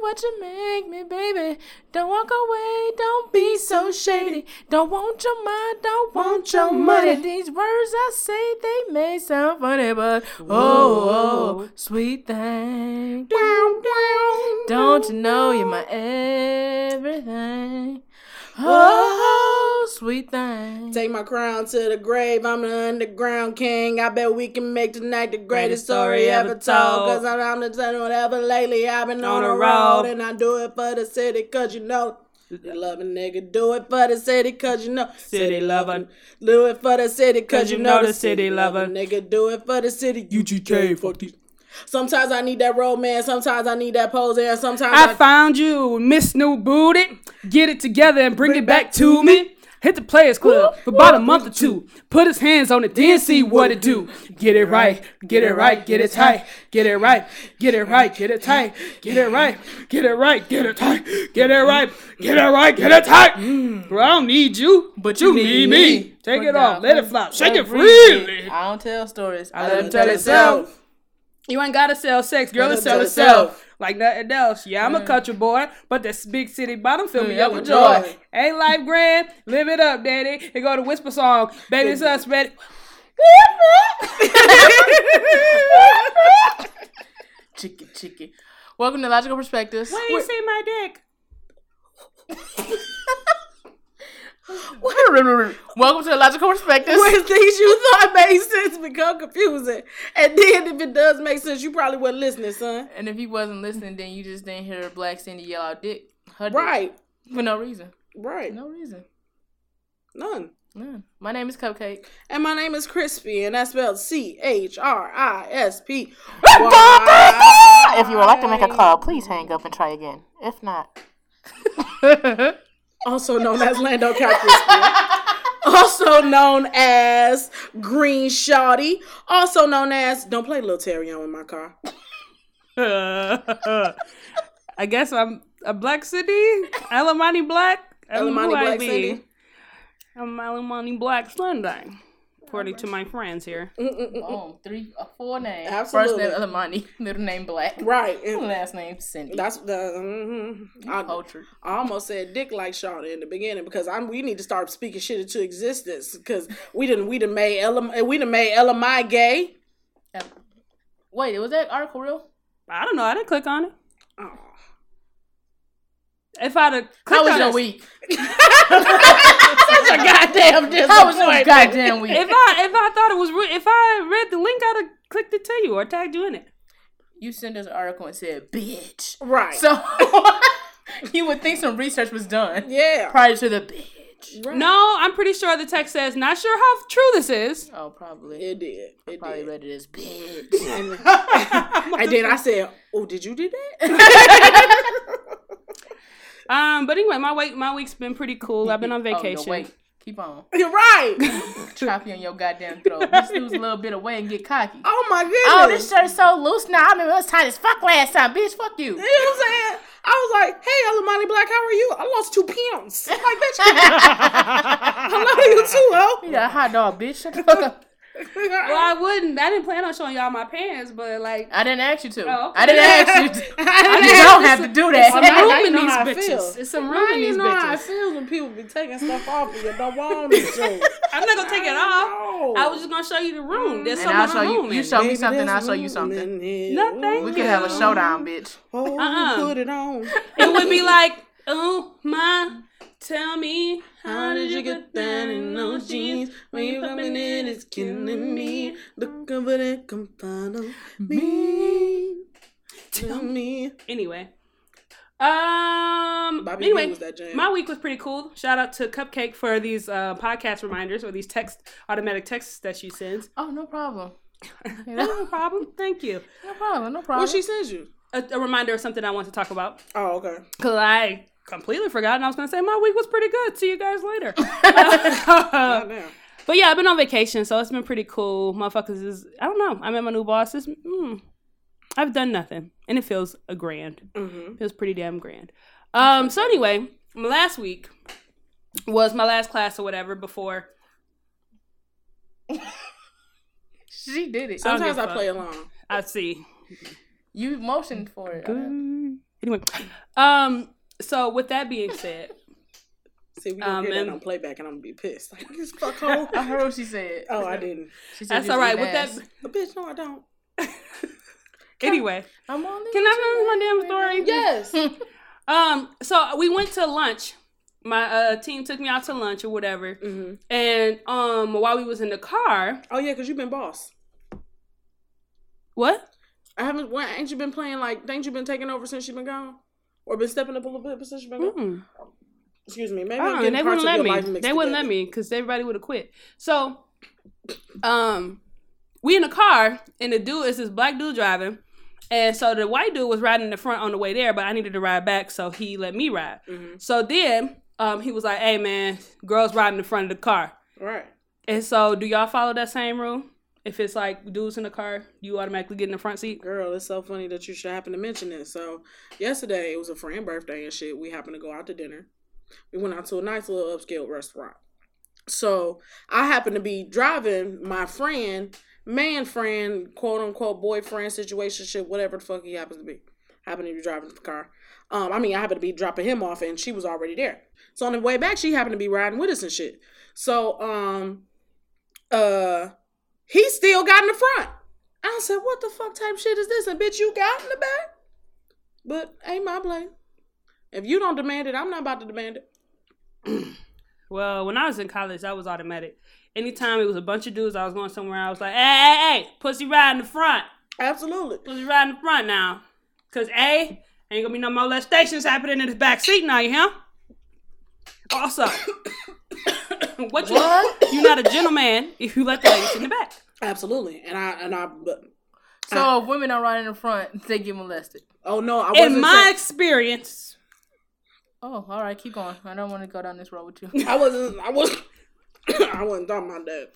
what you make me, baby. Don't walk away, don't be so shady. Don't want your mind, don't want your money. These words I say, they may sound funny, but oh, oh sweet thing. Don't you know you're my everything? Oh, sweet thing. Take my crown to the grave. I'm the underground king. I bet we can make tonight the greatest story ever told. Cause I'm the son whatever lately. I've been on, the road. and I do it for the city. Cause you know. You love a nigga, do it for the city, cause you know City lover. Do it for the city, cause, Cause you know the city lover. Nigga, do it for the city. UGK, fuck these. Sometimes I need that romance, sometimes I need that pose, and sometimes I I, found you, Miss New Booty. Get it together and bring, it back, to me. Hit the Players Club for about a month or two. Put his hands on it, then see what it do. Get it right, get it right, get it tight. Get it right, get it right, get it tight. Get it right, get it right, get it tight. Get it right, get it right, get it tight. Mm. Bro, I don't need you, but you need me. Take it off, let it flop, shake it freely. I don't tell stories. I, let him tell itself. You ain't gotta sell sex, girl. Let It it sell sell itself. Like nothing else. Yeah, I'm a country boy, but this big city bottom fill me Mm, up yeah, with with joy. joy. Ain't life grand? Live it up, daddy. And go to whisper song. Baby suspect. Chicken, chicken. Welcome to Logical Perspectives. Why do you say my dick? Welcome to the Logical Perspectives. when things you thought made sense become confusing. And then if it does make sense, you probably wasn't listening, son. And if you wasn't listening, then you just didn't hear Black Cindy yell out dick. Her dick. Right. For no reason. Right. No reason. None. None. My name is Cupcake. And my name is Crispy, and that's spelled C H R I S P. If you would like to make a call, please hang up and try again. If not, Also known as Lando Calrissian. also known as Green Shawty. Also known as Don't play Lil Terry on in my car. I guess I'm a Black City. Alamani Black. I don't know Elamani who I Black be. Cindy. I'm Alamani Black Sunday. According to my friends here. boom, three, uh, four names. Absolutely. First name Elamani, middle name Black, Right. and last name Cindy. That's the. mhm. I, Culture. I almost said dick like Shawty in the beginning because I'm. We need to start speaking shit into existence because we didn't. We done made Ella. We done made Ella my gay. Wait, was that article real? I don't know. I didn't click on it. Oh. If I'd have clicked How was on your it, week? Such a goddamn disappointment. How was your goddamn week? if I if I thought it was re- if I read the link, I'd have clicked it to you or tagged you in it. you sent us an article and said, bitch. Right. So you would think some research was done yeah. prior to the bitch. Right. No, I'm pretty sure the text says, "Not sure how true this is." Oh, probably. It did. It probably did. read it as bitch. And, and then I said, "Oh, did you do that?" Um, but anyway, my week my week's been pretty cool. I've been on Oh, no, vacation. Keep on. You're right. Chop you on your goddamn throat. Just lose a little bit of weight and get cocky. Oh my goodness. Oh, this shirt is so loose now. I mean, it was tight as fuck last time, bitch. Fuck you. You know what I'm saying? I was like, "Hey, Elamani Black, how are you? I lost two pounds." I'm like, "Bitch, I love you too, ho." You got a hot dog, bitch. Shut the fuck up. Well, I wouldn't. I didn't plan on showing y'all my pants, but like, I didn't ask you to. Oh, okay. I didn't ask you to. I You don't have to do it's some that. room in these I bitches. feel. It's some room in these know how bitches. feels when people be taking stuff off of you. Don't want them to. I'm not gonna take it off. I was just gonna show you the room. There's And I'll show you. room. You show me something. I'll show you something. Nothing. We could have a showdown, bitch. Uh-uh. Oh, Uh-uh. put it on. It would be like, oh my, tell me How did you get that in those jeans? When you coming in, it's killing me. Look over there, come find me. Tell me. Anyway. Um. Bobby anyway, was that jam. my week was pretty cool. Shout out to Cupcake for these uh, podcast reminders or these text automatic texts that she sends. Oh, no problem. No problem. Thank you. No problem. No problem. What she sends you? A, a reminder of something I want to talk about Oh, okay. because I completely forgot and I was gonna say my week was pretty good. See you guys later. Goddamn. But yeah, I've been on vacation, so it's been pretty cool. Motherfuckers is I don't know. I met my new boss. It's, mm, I've done nothing, and it feels a grand. Mm-hmm. Feels pretty damn grand. Um. So anyway, my last week was my last class or whatever before. She did it. Sometimes I, I play along. I see. You motioned for it. It Anyway, um, so with that being said, See, we gonna Um, hear that on playback, and I'm gonna be pissed. Like this fuckhole. I heard what she said. oh, I didn't. She said that's all right. With that, ass. A bitch, no, I don't. anyway, I'm only. can I finish my damn story? Yes. Um, so we went to lunch. My uh, team took me out to lunch or whatever, hmm and um, while we was in the car, Oh yeah, cause you've been boss. what? I haven't. Well, ain't you been playing like? Ain't you been taking over since you been gone, or been stepping up a little bit position, gone? Mm. Excuse me. Maybe Uh, they wouldn't let me. They wouldn't let me because everybody would have quit. So, um, we in the car, and the dude is this black dude driving, and so the white dude was riding in the front on the way there, but I needed to ride back, so he let me ride. Mhm. So then, um, he was like, "Hey man, girls riding in the front of the car." Right. And so, do y'all follow that same rule? If it's like dudes in the car, you automatically get in the front seat. Girl, it's so funny that you should happen to mention it. So yesterday it was a friend birthday and shit. We happened to go out to dinner. We went out to a nice little upscale restaurant. So I happened to be driving my friend, man friend, quote unquote boyfriend, situationship, whatever the fuck he happens to be. Happened to be driving the car. Um, I mean, I happened to be dropping him off and she was already there. So on the way back, she happened to be riding with us and shit. So um uh he still got in the front. I said, what the fuck type shit is this? And bitch, you got in the back? But ain't my blame. If you don't demand it, I'm not about to demand it. Well, when I was in college, that was automatic. Anytime it was a bunch of dudes, I was going somewhere. I was like, "Hey, hey, hey, pussy ride in the front, Absolutely. pussy ride in the front now." Cause A ain't gonna be no molestations happening in the back seat now, you hear? Also, what you you're not a gentleman if you let the ladies in the back. Absolutely. And I and I but So if women are riding in the front, they get molested. oh no, I wasn't In my saying- experience, Oh, all right, keep going. I don't want to go down this road with you. I wasn't I wasn't I wasn't talking about that.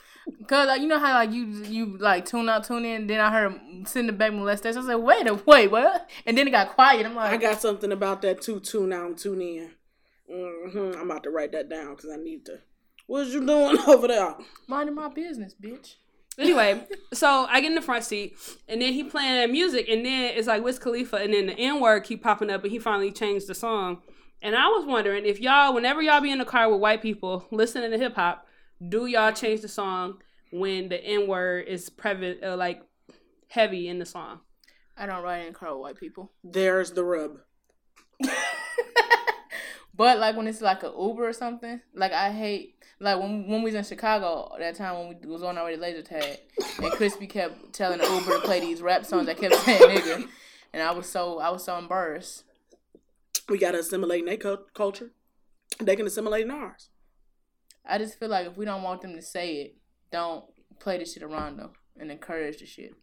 Cause like you know how like you you like tune out, tune in. Then I heard send the back molestation. I said, wait a wait, what? And then it got quiet. I'm like, I got something about that too. Tune out and tune in. hmm I'm about to write that down because I need to. What you doing over there? minding my business, bitch. Anyway, so I get in the front seat, and then he playing that music, and then it's like Wiz Khalifa, and then the N word keep popping up, and he finally changed the song. And I was wondering if y'all, whenever y'all be in the car with white people listening to hip hop, do y'all change the song when the N word is prevalent, uh, like heavy in the song? I don't ride in a car with white people. There's the rub. But like when it's like a Uber or something, like I hate like when when we was in Chicago that time when we was on our way to laser tag and Crispy kept telling the Uber to play these rap songs. I kept saying nigga, and I was so I was so embarrassed. We gotta assimilate in their cul- culture. They can assimilate in ours. I just feel like if we don't want them to say it, don't play the shit around them and encourage the shit.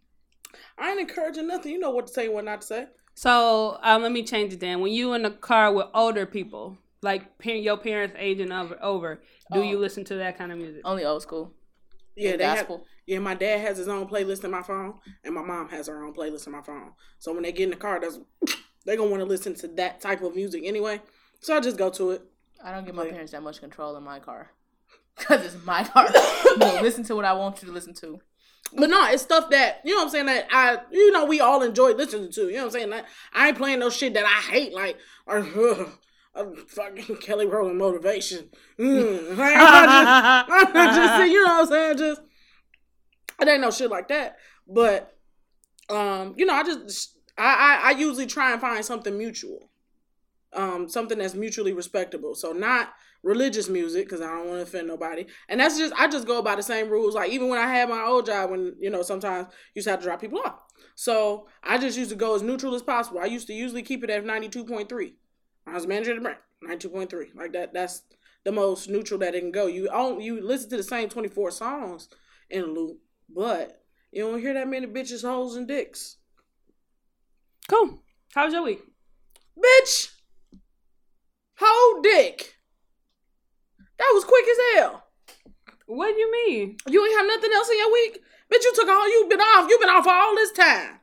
I ain't encouraging nothing. You know what to say and what not to say. So um, let me change it then. When you in the car with older people, like par- your parents aging over, over do Oh. you listen to that kind of music? Only old school. Yeah, and they have, yeah. My dad has his own playlist in my phone, and my mom has her own playlist in my phone. So when they get in the car, that's they gonna want to listen to that type of music anyway. So I just go to it. I don't give my parents that much control in my car. Cause it's my car. no, listen to what I want you to listen to. But no, it's stuff that you know what I'm saying that I you know we all enjoy listening to. You know what I'm saying? That I ain't playing no shit that I hate like or uh, fucking Kelly Rowland motivation. Mm. Not just, just you know what I'm saying. Just it ain't no shit like that. But um, you know, I just I I, I usually try and find something mutual, um, something that's mutually respectable. So not religious music because I don't want to offend nobody. And that's just I just go by the same rules. Like even when I had my old job, when you know sometimes you to have to drop people off. So I just used to go as neutral as possible. I used to usually keep it at ninety two point three. I was manager of the brand, ninety two point three. Like that. That's the most neutral that it can go. You own you listen to the same twenty four songs in a loop, but you don't hear that many bitches, hoes, and dicks. Cool. How was your week? Bitch, hoe, dick. That was quick as hell. What do you mean? You ain't have nothing else in your week? Bitch, you took all you've been off. You've been off all this time.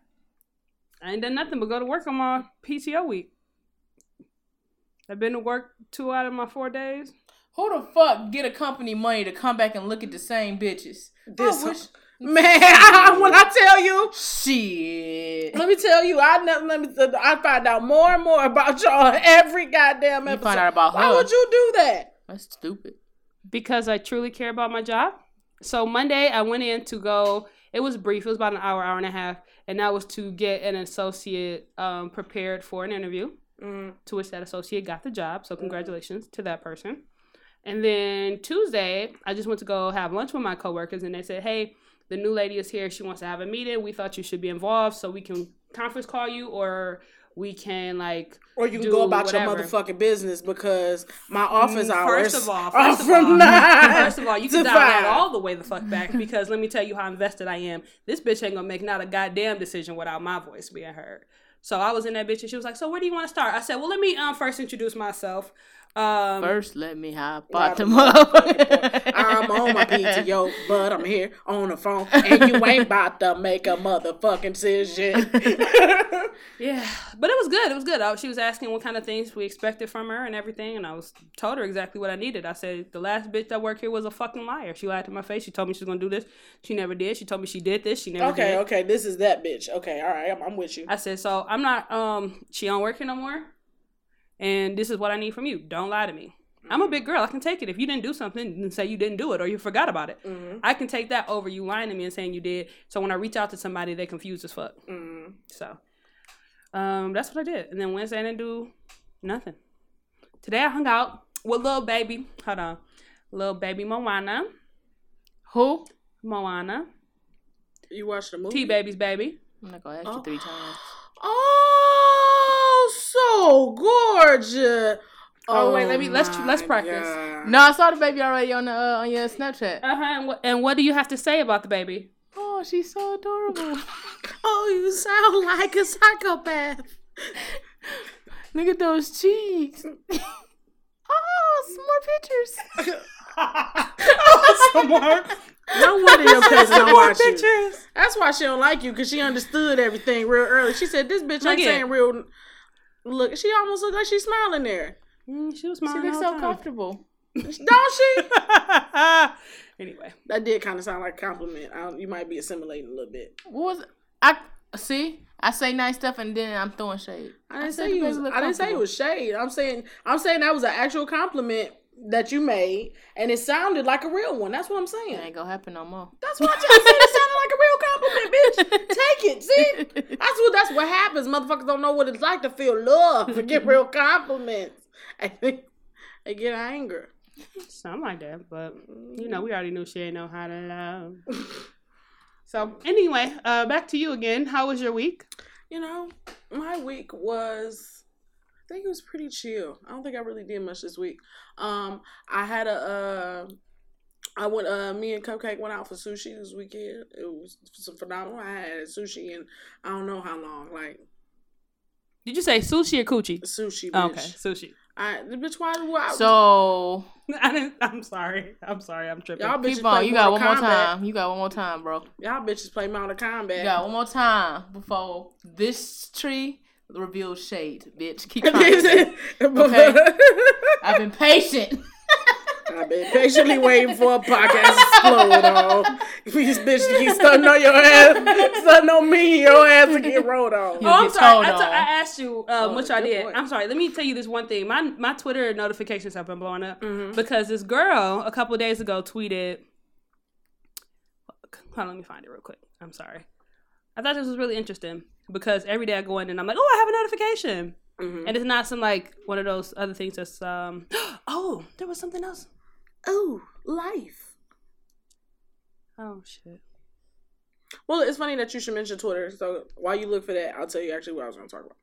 I ain't done nothing but go to work on my PTO week. I've been to work two out of my four days. Who the fuck get a company money to come back and look at the same bitches? This I wish Man, when I tell you, Shit. let me tell you, I never let me. I find out more and more about y'all every goddamn episode. You episode. find out about Why her. would you do that? That's stupid. because I truly care about my job. So Monday I went in to go. It was brief. It was about an hour, hour and a half, and that was to get an associate um, prepared for an interview. Mm. To which that associate got the job. So congratulations to that person. And then Tuesday, I just went to go have lunch with my coworkers, and they said, "Hey, the new lady is here. She wants to have a meeting. We thought you should be involved, so we can conference call you, or we can like Or you can go about your motherfucking business because my office Mm, hours First of all, first of from all, nine. first of all, you can dial that all the way the fuck back because let me tell you how invested I am. This bitch ain't gonna make not a goddamn decision without my voice being heard. So I was in that bitch and she was like, "So where do you want to start?" I said, "Well, let me um first introduce myself." Um, First, let me hop Nah, bottom up. I'm on my PTO, but I'm here on the phone, and you ain't about to make a motherfucking decision. Yeah, but it was good. It was good. I, she was asking what kind of things we expected from her and everything, and I was told her exactly what I needed. I said the last bitch that worked here was a fucking liar. She lied to my face. She told me she was gonna do this. She never did. She told me she did this. She never okay, did. okay, this is that bitch. Okay, all right, I'm, I'm with you. I said, so I'm not. Um, she don't work here no more, and this is what I need from you. Don't lie to me. I'm a big girl. I can take it. If you didn't do something, then say you didn't do it or you forgot about it. Mhm. I can take that over you lying to me and saying you did. So when I reach out to somebody, they confused as fuck. Mm. So, um, that's what I did. And then Wednesday I didn't do nothing. Today I hung out with little baby. Hold on, little baby Moana. Who? Moana, You watched the movie? T baby's baby. I'm not gonna ask you Oh. three times. Oh, so gorgeous. Oh, wait, let me- let's- let's practice. God. No, I saw the baby already on the uh, on your Snapchat. Uh huh. And, what- and what do you have to say about the baby? Oh, she's so adorable. Oh, you sound like a psychopath. Look at those cheeks. oh, some more pictures. oh, some more. No wonder your cousin don't watch you. pictures. That's why she don't like you because she understood everything real early. She said, "This bitch Look ain't saying real." Look, she almost look like she's smiling there, Mm, she was She looks so whole comfortable. don't she? anyway, That did kind of sound like a compliment. I don't, you might be assimilating a little bit. What was I? See, I say nice stuff and then I'm throwing shade. I didn't said say the you baby was. I didn't say it was shade. I'm saying. I'm saying that was an actual compliment that you made, and it sounded like a real one. That's what I'm saying. It ain't gonna happen no more. That's what I just said. It sounded like a real compliment, bitch. Take it. See, that's what that's what happens. Motherfuckers don't know what it's like to feel love and get real compliments. And they, they get anger. something like that. But you know, we already knew she ain't know how to love. So anyway, uh, back to you again. How was your week? You know, my week was. I think it was pretty chill. I don't think I really did much this week. Um, I had a. Uh, I went. Uh, me and Cupcake went out for sushi this weekend. It was some phenomenal. I had sushi and I don't know how long. Like Did you say sushi or coochie? sushi. Bitch. Oh, okay, sushi. I bitch. Why? why So I didn't. I'm sorry. I'm sorry. I'm tripping. y'all bitches keep on. You got one more time. You got one more time, bro. Y'all bitches play Mortal Kombat. You got one more time before this tree reveals shade, bitch. Keep trying. Okay. I've been patient. I've been patiently waiting for a podcast to explode on. These bitches keep stunting on your ass, stunting on me, your ass to get rolled on. You Oh, I'm sorry. I, told t- on. I asked you, um, Oh, which I good did. point. I'm sorry. Let me tell you this one thing. My my Twitter notifications have been blowing up Mhm. because this girl a couple days ago tweeted. Hold on, let me find it real quick. I'm sorry. I thought this was really interesting because every day I go in and I'm like, oh, I have a notification, Mhm. and it's not some like one of those other things that's um. Oh, there was something else. Oh, life. Oh shit. Well, it's funny that you should mention Twitter. So while you look for that, I'll tell you actually what I was going to talk about.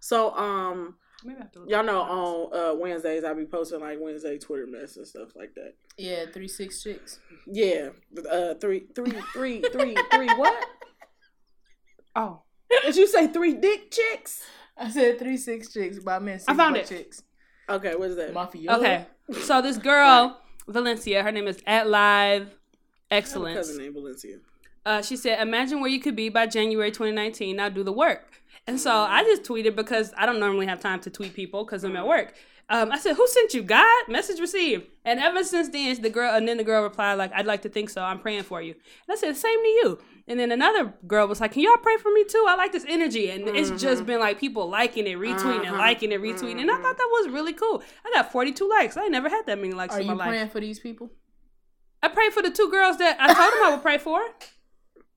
So, um, Maybe I have to y'all know on uh, Wednesdays I be posting like Wednesday Twitter mess and stuff like that. Yeah, three six chicks. Yeah, uh, three, three, three, three, three. What Oh, did you say? Three dick chicks? I said three six chicks, but I meant six I found it. chicks. Okay, what is that? Mafia. okay. So this girl, Valencia, her name is at Live I have a Excellence. cousin named Valencia. Uh, she said, "Imagine where you could be by January 2019. Now do the work." And so I just tweeted because I don't normally have time to tweet people because I'm at work. Um, I said, "Who sent you? God? Message received." And ever since then, the girl and then the girl replied like, "I'd like to think so. I'm praying for you." And I said, "Same to you." And then another girl was like, "Can y'all pray for me too? I like this energy." And it's just been like people liking it, retweeting, and liking it, retweeting. And I thought that was really cool. I got 42 likes. I never had that many likes Are in my life. Are you praying for these people? I prayed for the two girls that I told them I would pray for.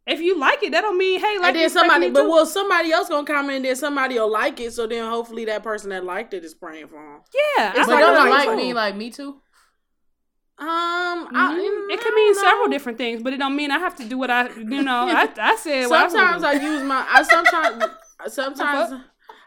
If you like it, that don't mean hey, like and then you pray for somebody, but well, somebody else gonna comment, and then somebody will like it. So then hopefully that person that liked it is praying for him. yeah, It's I But like like don't like like me like me too? Um, Mm-hmm. it I could mean don't several different things, but it don't mean I have to do what I you know. I, I said Sometimes I, I use my. I sometimes sometimes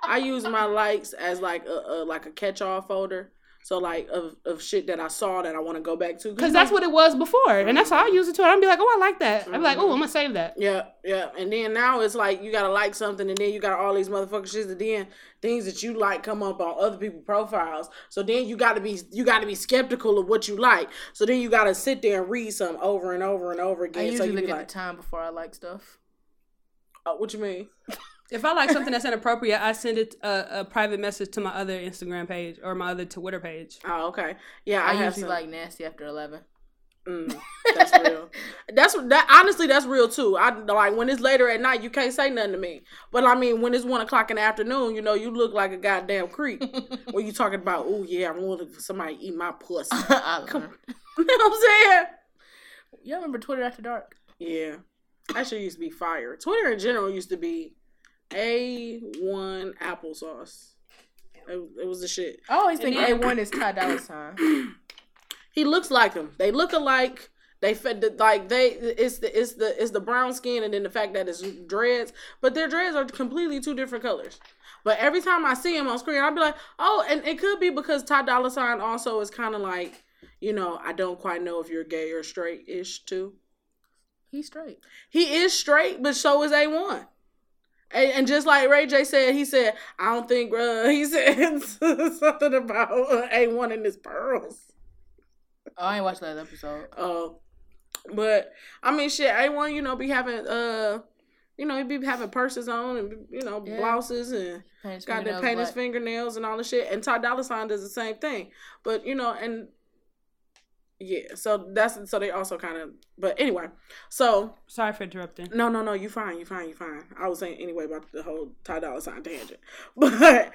I use my likes as like a, a like a catch all folder. So like of, of shit that I saw that I want to go back to. because that's what it was before, and that's how I mm-hmm. use it too. I'd be like, oh, I like that. I'm like, oh, mm-hmm. I'm gonna save that. Yeah, yeah. And then now it's like you gotta like something, and then you got all these motherfuckers shits, and then things that you like come up on other people's profiles. So then you gotta be you gotta be skeptical of what you like. So then you gotta sit there and read some over and over and over I again. So usually you look at like, the time before I like stuff. oh, what you mean? If I like something that's inappropriate, I send it a, a private message to my other Instagram page or my other Twitter page. Oh, okay. Yeah, I, I, have usually some. like nasty after eleven. Mm, that's real. That's that. Honestly, that's real too. I like when it's later at night, you can't say nothing to me. But I mean, when it's one o'clock in the afternoon, you know, you look like a goddamn creep. when you talking about, oh yeah, I'm looking for somebody to eat my pussy. I Come, you know what I'm saying? You remember Twitter after dark? Yeah, that shit used to be fire. Twitter in general used to be a one applesauce. It, it was the shit. I always think And A then- one is Ty Dolla Sign. He looks like him. They look alike. They fed the, like they. It's the it's the it's the brown skin and then the fact that it's dreads, but their dreads are completely two different colors. But every time I see him on screen, I'll be like, oh, and it could be because Ty Dolla Sign also is kind of like, you know, I don't quite know if you're gay or straight ish too. He's straight. He is straight, but so is A1. And, and just like Ray J said, he said, I don't think, uh, he said something about uh, A1 and his pearls. Oh, I ain't watched that episode. Uh, but I mean, shit, A1, you know, be having, uh, you know, he be having purses on and, you know, Yeah. blouses and got to paint his fingernails and all the shit. And Ty Dolla Sign does the same thing. But, you know, and yeah, so that's, so they also kind of, but anyway, so Sorry for interrupting. no, no, no. You fine. You fine. You fine. I was saying anyway about the whole Ty Dolla Sign tangent, but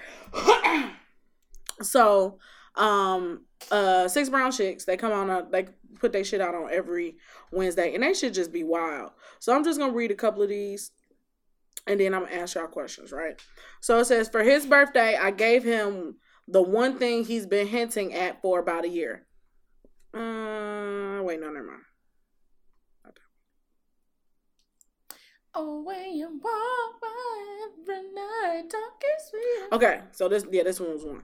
so um uh six brown chicks they come on a they put their shit out on every Wednesday and they should just be wild. So I'm just gonna read a couple of these and then I'm gonna ask y'all questions, right? So it says for his birthday, I gave him the one thing he's been hinting at for about a year. Uh, wait, no, never mind. Oh, when you walk every night, talking. Okay, so this yeah, this one was one.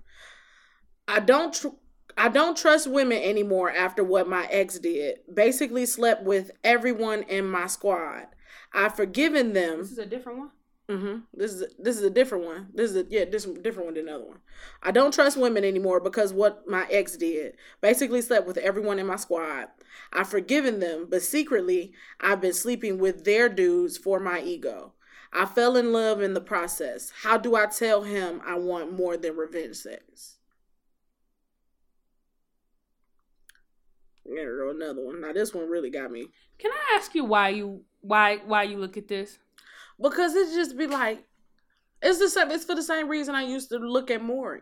I don't tr- I don't trust women anymore after what my ex did. Basically slept with everyone in my squad. I've forgiven them. This is a different one. Hmm This is this is a different one. This is a, yeah, this different one than the other one. I don't trust women anymore because what my ex did. Basically slept with everyone in my squad. I've forgiven them, but secretly I've been sleeping with their dudes for my ego. I fell in love in the process. How do I tell him I want more than revenge sex? There go another one. Now this one really got me Can I ask you why you why why you look at this? Because it just be like it's the same. It's for the same reason I used to look at Maury.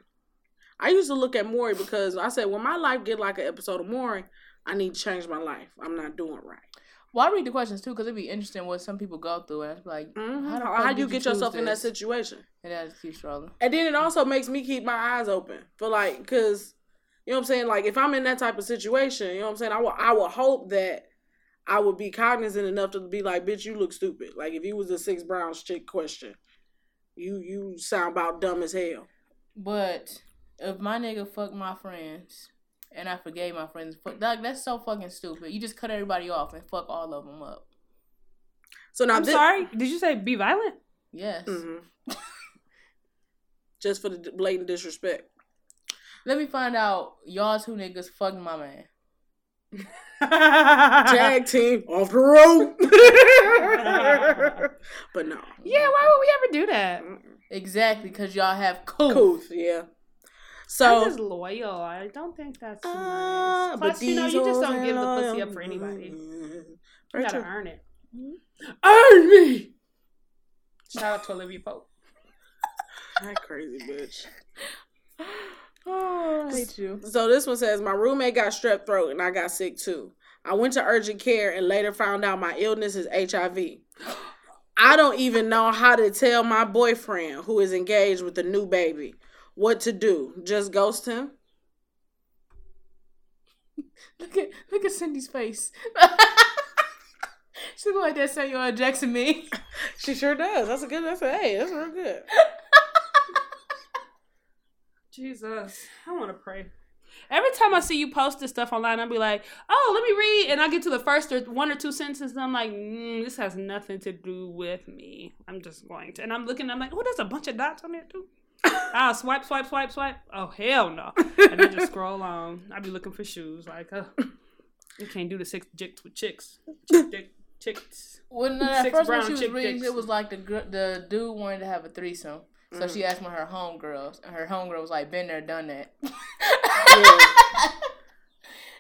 I used to look at Maury because I said when my life get like an episode of Maury, I need to change my life. I'm not doing right. Well, I read the questions too because it'd be interesting what some people go through, and it's like, Mhm. how, How, did you get choose yourself in that situation? And I just keep struggling. And then it also makes me keep my eyes open for like, cause you know what I'm saying. Like if I'm in that type of situation, you know what I'm saying. I will, I will hope that I would be cognizant enough to be like, bitch, you look stupid. Like if you was a six browns chick question, you you sound about dumb as hell. But if my nigga fucked my friends and I forgave my friends, fuck, like, that's so fucking stupid. You just cut everybody off and fuck all of them up. So now I'm this, sorry. Did you say be violent? Yes. Mhm. just for the blatant disrespect. Let me find out y'all two niggas fucking my man. Tag team off the road. but no. Yeah, why would we ever do that? Exactly, because y'all have. Cool, yeah. I'm So just loyal. I don't think that's uh, nice. Plus, you know, you just don't give the pussy up for anybody. You gotta earn it. Earn me. Shout out to Olivia Pope. That crazy bitch. Oh, I hate you. So this one says my roommate got strep throat and I got sick too. I went to urgent care and later found out my illness is HIV. I don't even know how to tell my boyfriend who is engaged with a new baby what to do. Just ghost him? Look at look at Cindy's face. she look like that Samuel L. Jackson me. She sure does. That's a good. That's a hey. That's real good. Jesus, I want to pray. Every time I see you post this stuff online, I'll be like, "Oh, let me read," and I get to the first or one or two sentences, and I'm like, mm, "This has nothing to do with me." I'm just going to, and I'm looking, I'm like, "Oh, there's a bunch of dots on there too." ah, swipe, swipe, swipe, swipe. Oh hell no! And I just scroll on. I be looking for shoes, like, uh, you can't do the six dicks with chicks, chick, dick, chicks. When that Six first one she was chick reading, dicks. it was like the gr- the dude wanted to have a threesome. So she asked one of her homegirls, and her homegirl was like, "Been there, done that."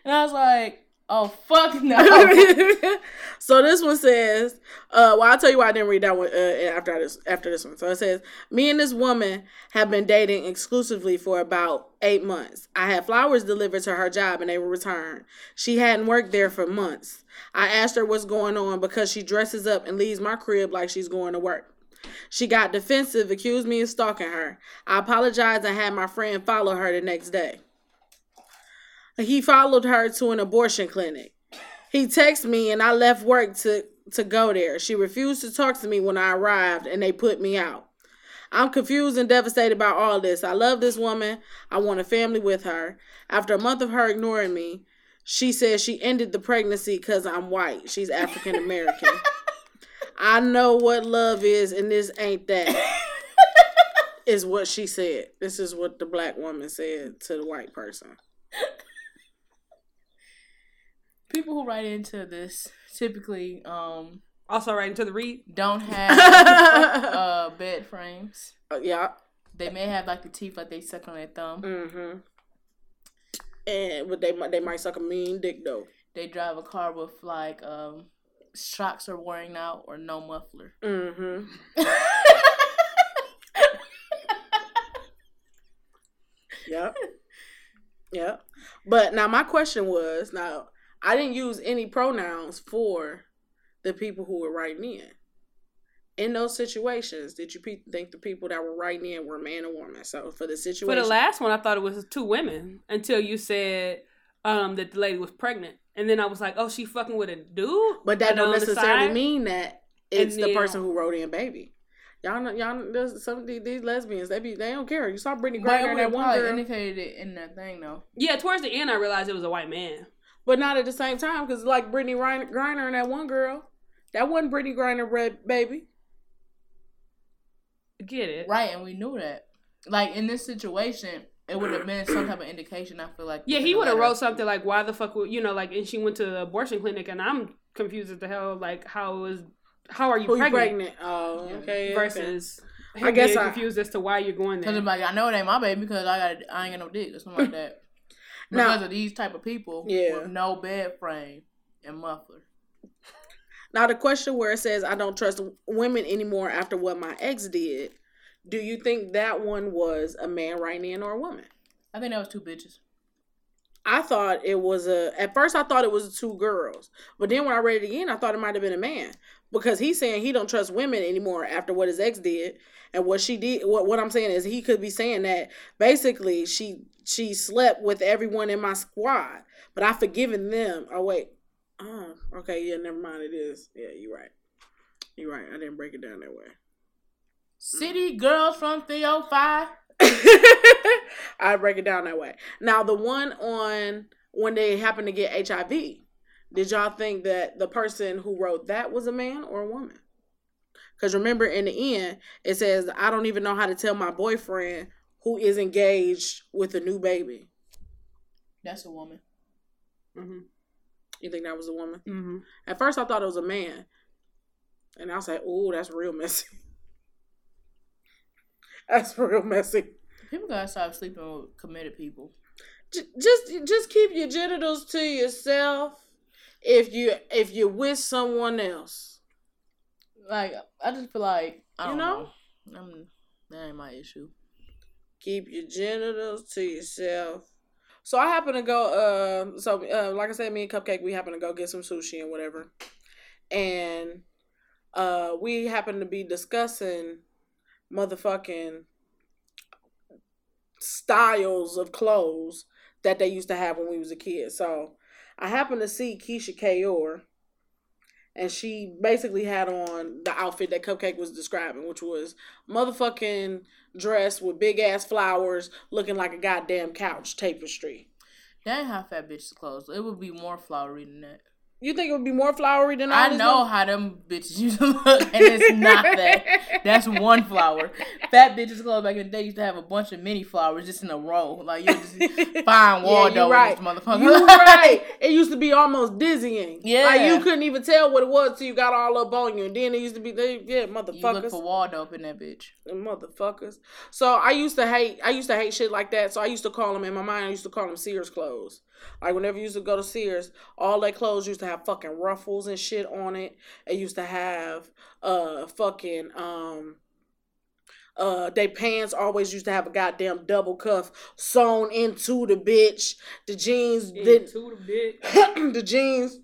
and I was like, "Oh fuck no!" so this one says, uh, well, I'll tell you why I didn't read that one uh, after this after this one. So it says, me and this woman have been dating exclusively for about eight months. I had flowers delivered to her job and they were returned. She hadn't worked there for months. I asked her what's going on because she dresses up and leaves my crib like she's going to work. She got defensive, accused me of stalking her. I apologized and had my friend follow her the next day. He followed her to an abortion clinic. He texted me and I left work to, to go there. She refused to talk to me when I arrived and they put me out. I'm confused and devastated by all this. I love this woman. I want a family with her. After a month of her ignoring me, she says she ended the pregnancy because I'm white. She's African American. I know what love is, and this ain't that. is what she said. This is what the black woman said to the white person. People who write into this typically um Also, write into the read. don't have uh bed frames. Uh, yeah. They may have like the teeth like they suck on their thumb. Mm-hmm. And but they might they might suck a mean dick though. They drive a car with like um shocks are wearing out or no muffler. Mm-hmm. Yep. Yep. But now my question was now I didn't use any pronouns for the people who were writing in. In those situations, did you pe- think the people that were writing in were man or woman? So for the situation, For the last one, I thought it was two women until you said um, that the lady was pregnant, and then I was like, "Oh, she fucking with a dude." but that And don't necessarily mean that it's And the person who wrote in baby. Y'all know, y'all know, there's some of these, these lesbians. They be they don't care. You saw Brittney But Griner and that one probably girl, indicated it in that thing though. Yeah, towards the end, I realized it was a white man. but not at the same time because like Brittney Griner, Griner and that one girl, that wasn't Brittney Griner, red baby. Get it? Right, and we knew that. Like in this situation, it would have been some type of indication. I feel like. Yeah, he would have wrote something like, "Why the fuck would you know?" Like, and she went to the abortion clinic, and I'm confused as the hell. Like, how is how are you pregnant? pregnant? Oh, okay. okay. Versus, I guess I'm confused as to why you're going there. Cause. I'm like, I know it ain't my baby because I got I ain't got no dick or something like that. Now- Because of these type of people Yeah. with no bed frame and muffler. Now the question where it says I don't trust women anymore after what my ex did. Do you think that one was a man writing in or a woman? I think that was two bitches. I thought it was a. At first, I thought it was two girls, but then when I read it again, I thought it might have been a man because he's saying he don't trust women anymore after what his ex did and what she did. What what I'm saying is he could be saying that basically she she slept with everyone in my squad, but I forgiven them. Oh wait, oh okay, yeah, never mind. It is. Yeah, you're right. You're right. I didn't break it down that way. City girls from 305. I break it down that way. Now, the one on when they happen to get HIV, did y'all think that the person who wrote that was a man or a woman? Because remember, in the end, it says, I don't even know how to tell my boyfriend who is engaged with a new baby. That's a woman. hmm You think that was a woman? Mm-hmm. At first, I thought it was a man, and I was like, "Oh, that's real messy. that's real messy." People gotta stop sleeping with committed people. J- just just keep your genitals to yourself if you if you're with someone else. Like I just feel like I You don't know? know. I'm, that ain't my issue. Keep your genitals to yourself. So I happen to go. Uh, so uh, like I said, me and Cupcake, we happen to go get some sushi and whatever, and uh, we happen to be discussing motherfucking styles of clothes that they used to have when we was a kid. So I happened to see Keisha Kayor, and she basically had on the outfit that Cupcake was describing, which was motherfucking dress with big ass flowers, looking like a goddamn couch tapestry. That ain't how fat bitches clothes. It would be more flowery than that. You think it would be more flowery than all I know mother- how them bitches used to look, and it's not that. That's one flower. Fat bitches clothes back in the day used to have a bunch of mini flowers just in a row. Like you just find Yeah, Waldo you right. this motherfucker. You right. It used to be almost dizzying. Yeah. Like you couldn't even tell what it was till you got all up on you. And then it used to be they yeah, You look motherfuckers. for Waldo up in that bitch. Motherfuckers. So I used to hate I used to hate shit like that. So I used to call them in my mind, I used to call them Sears clothes. Like whenever you used to go to Sears, all their clothes used to have fucking ruffles and shit on it. It used to have uh fucking um uh they pants always used to have a goddamn double cuff sewn into the bitch. The jeans did Into the bit. the jeans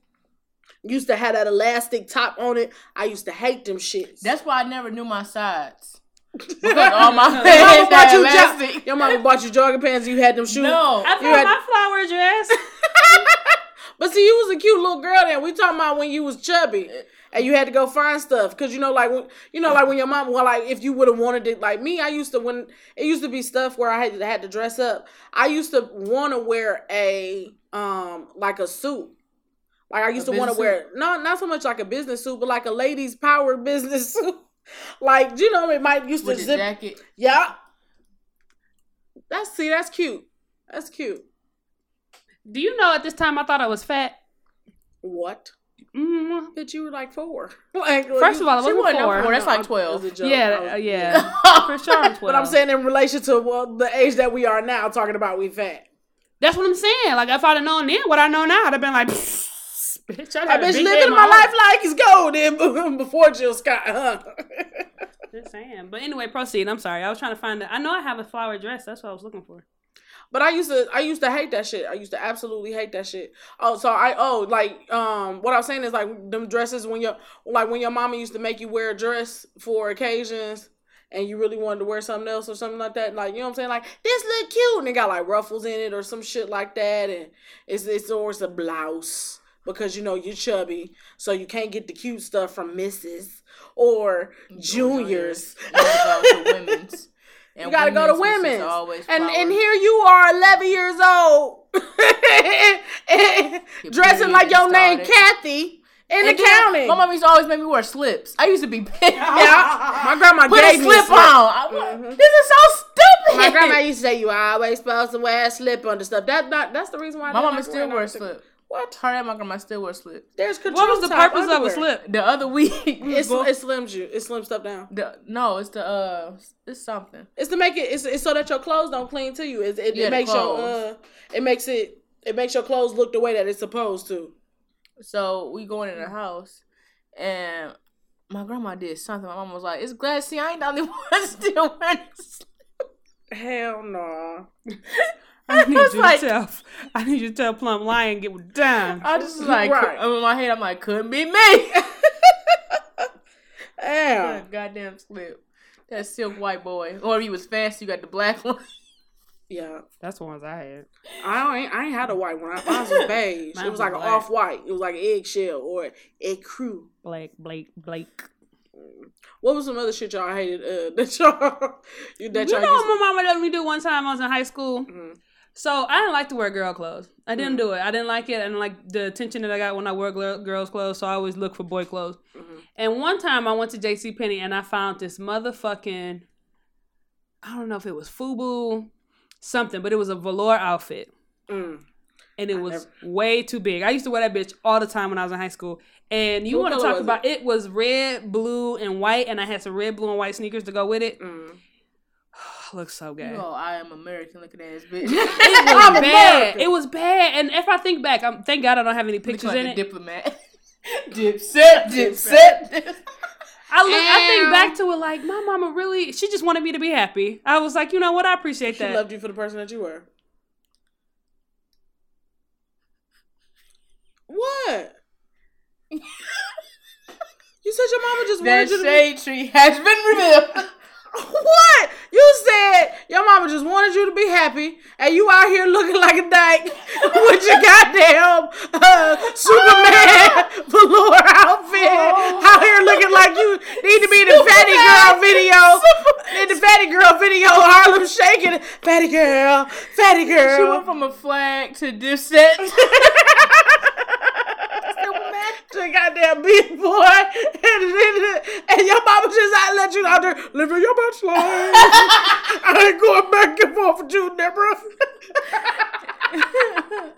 used to have that elastic top on it. I used to hate them shits. That's why I never knew my sides. Because all my Your mama bought you elastic. jo- your mama bought you jogging pants. You had them shoes. No. I You had- my flower dress. but see, you was a cute little girl then. We talking about when you was chubby and you had to go find stuff because you know, like when you know, like when your mom, well, like if you would have wanted it, like me, I used to when it used to be stuff where I had had to dress up. I used to want to wear a um like a suit. Like I used A to want to wear not not so much like a business suit, but like a ladies' power business suit. Like you know, it might used to With the zip. jacket. Yeah. That's see, that's cute. That's cute. Do you know at this time I thought I was fat? What? Mm-hmm. Bitch, you were like four. like First of all, I She wasn't wasn't no four. four. That's like 12. was a joke. Yeah, was- yeah, for sure. I'm 12. But I'm saying in relation to well, the age that we are now, talking about we fat. that's what I'm saying. Like if I'd have known then what I know now, I'd have been like, bitch, I I bitch living my life like it's gold golden before Jill Scott, huh? Just saying. But anyway, proceed. I'm sorry. I was trying to find it. I know I have a flower dress. That's what I was looking for. But I used to I used to hate that shit. I used to absolutely hate that shit. Oh, so I oh like um what I was saying is like them dresses when your like when your mama used to make you wear a dress for occasions and you really wanted to wear something else or something like that. Like you know what I'm saying? Like this look cute and it got like ruffles in it or some shit like that and it's it's or it's a blouse because you know you're chubby so you can't get the cute stuff from Mrs. or juniors. You gotta go to women's. And You gotta go to women's. Always And flowery. and here you are, eleven years old, dressing like your is name. Kathy in And then accounting. My mom used to always make me wear slips. I used to be pissed. yeah, my grandma Put gave a me slip, slip. on. I'm like, Mhm. This is so stupid. My grandma used to say you always supposed to wear a slip under stuff. That not that's the reason why My didn't mama like still wearing wears underwear. slip. What? Her and my grandma still wear slip. There's What was the control type purpose of a slip? The other week, we It's, going- it slims you. It slims stuff down. the, no, it's the uh, it's something. It's to make it. It's, it's so that your clothes don't cling to you. It, it, Yeah, it makes your uh, it makes it it makes your clothes look the way that it's supposed to. So we going in the house, and my grandma did something. My mom was like, "It's glad see I ain't the only one still wearing this." Hell no. I need was you like- to tell. I need you to tell Plum Lion get with down. I just was like, Right. in my head, I'm like, couldn't be me. Damn. Goddamn slip. That silk white boy. Or if you was fast, you got the black one. Yeah. That's the ones I had. I ain't I ain't had a white one. I- Mine was beige. Mine it was was like an off white. It was like an eggshell or ecru. Blake, Blake, Blake. What was some other shit y'all hated? Uh, that y'all you that You y'all know used what my mama let me do one time I was in high school? Mhm. So I didn't like to wear girl clothes. I didn't Mhm. do it. I didn't like it. I didn't like the attention that I got when I wore girl, girls' clothes. So I always look for boy clothes. Mhm. And one time I went to J.C. Penney and I found this motherfucking, I don't know if it was FUBU, something, but it was a velour outfit. Mm. and it was way too big. I used to wear that bitch all the time when I was in high school. And you want to talk about it? was red, blue, and white, and I had some red, blue, and white sneakers to go with it. Mm. Looks so good. Oh, I am American looking ass bitch. It was I'm bad. American. It was bad. And if I think back, I'm thank God I don't have any pictures like in a it. diplomat. dipset, dipset. I look, I think back to it like my mama really. She just wanted me to be happy. I was like, you know what? I appreciate She that. loved you for the person that you were. What? you said your mama just That wanted you to be shade tree has been revealed. What? You said your mama just wanted you to be happy, and you out here looking like a dyke with your goddamn uh, Superman velour outfit. Out here looking like you need to be in the Fatty Girl video. In the Fatty Girl video, Harlem shaking. Fatty Girl, Fatty girl. She went from a flag to dipset. To a goddamn big boy, and, and your mama just out let you out there living your best life. I ain't going back and forth with you, Deborah.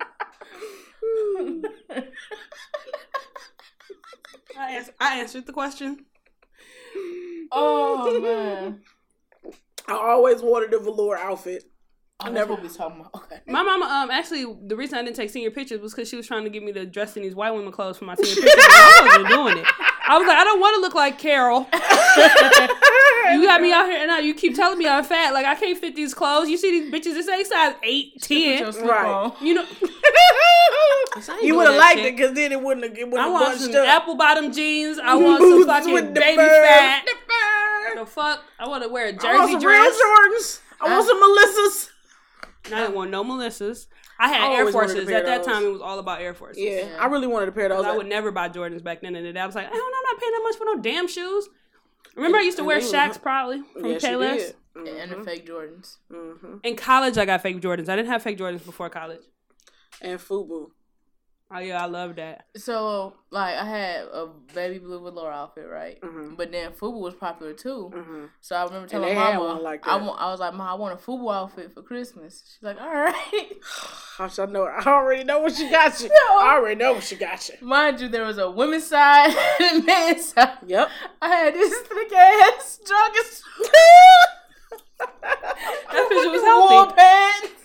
I, ans- I answered the question. oh man. I always wanted a velour outfit. I never be we talking about. Okay. My mama, um, actually, the reason I didn't take senior pictures was because she was trying to get me to dress in these white women clothes for my senior pictures. I wasn't doing it. I was like, I don't want to look like Carol. You got me out here, and now you keep telling me I'm fat. Like I can't fit these clothes. You see these bitches? This ain't size eight, Put your Right. on. You know, you would have liked shit. it because then it wouldn't have, it wouldn't I want bunched some up. apple bottom jeans. I want some Boots fucking with the baby fur. fat. The fur. The fuck? I want to wear a I want jersey some dress. real Jordans. I want some Melissas. And I didn't want no Melissas. I had I Air always wanted a Forces. At that those. time, it was all about Air Forces. Yeah, Yeah. I really wanted a pair of those. 'Cause I would never buy Jordans back then in the day. I was like, I don't know, I'm not paying that much for no damn shoes. Remember, I used to wear Shaqs probably from yeah, she Payless. did. And the fake Jordans. hmm In college, I got fake Jordans. I didn't have fake Jordans before college. And Fubu. Oh yeah, I love that. So like I had a baby blue velour outfit, right? Mhm. But then Fubu was popular too. hmm So I remember telling my mama, like I want, I was like, Mom, I want a Fubu outfit for Christmas. She's like, all right. I know. I already know what she got you. I already know what she got you. Mind you, there was a women's side and a men's side. Yep. I had this thick ass joggers. That picture was healthy. pants.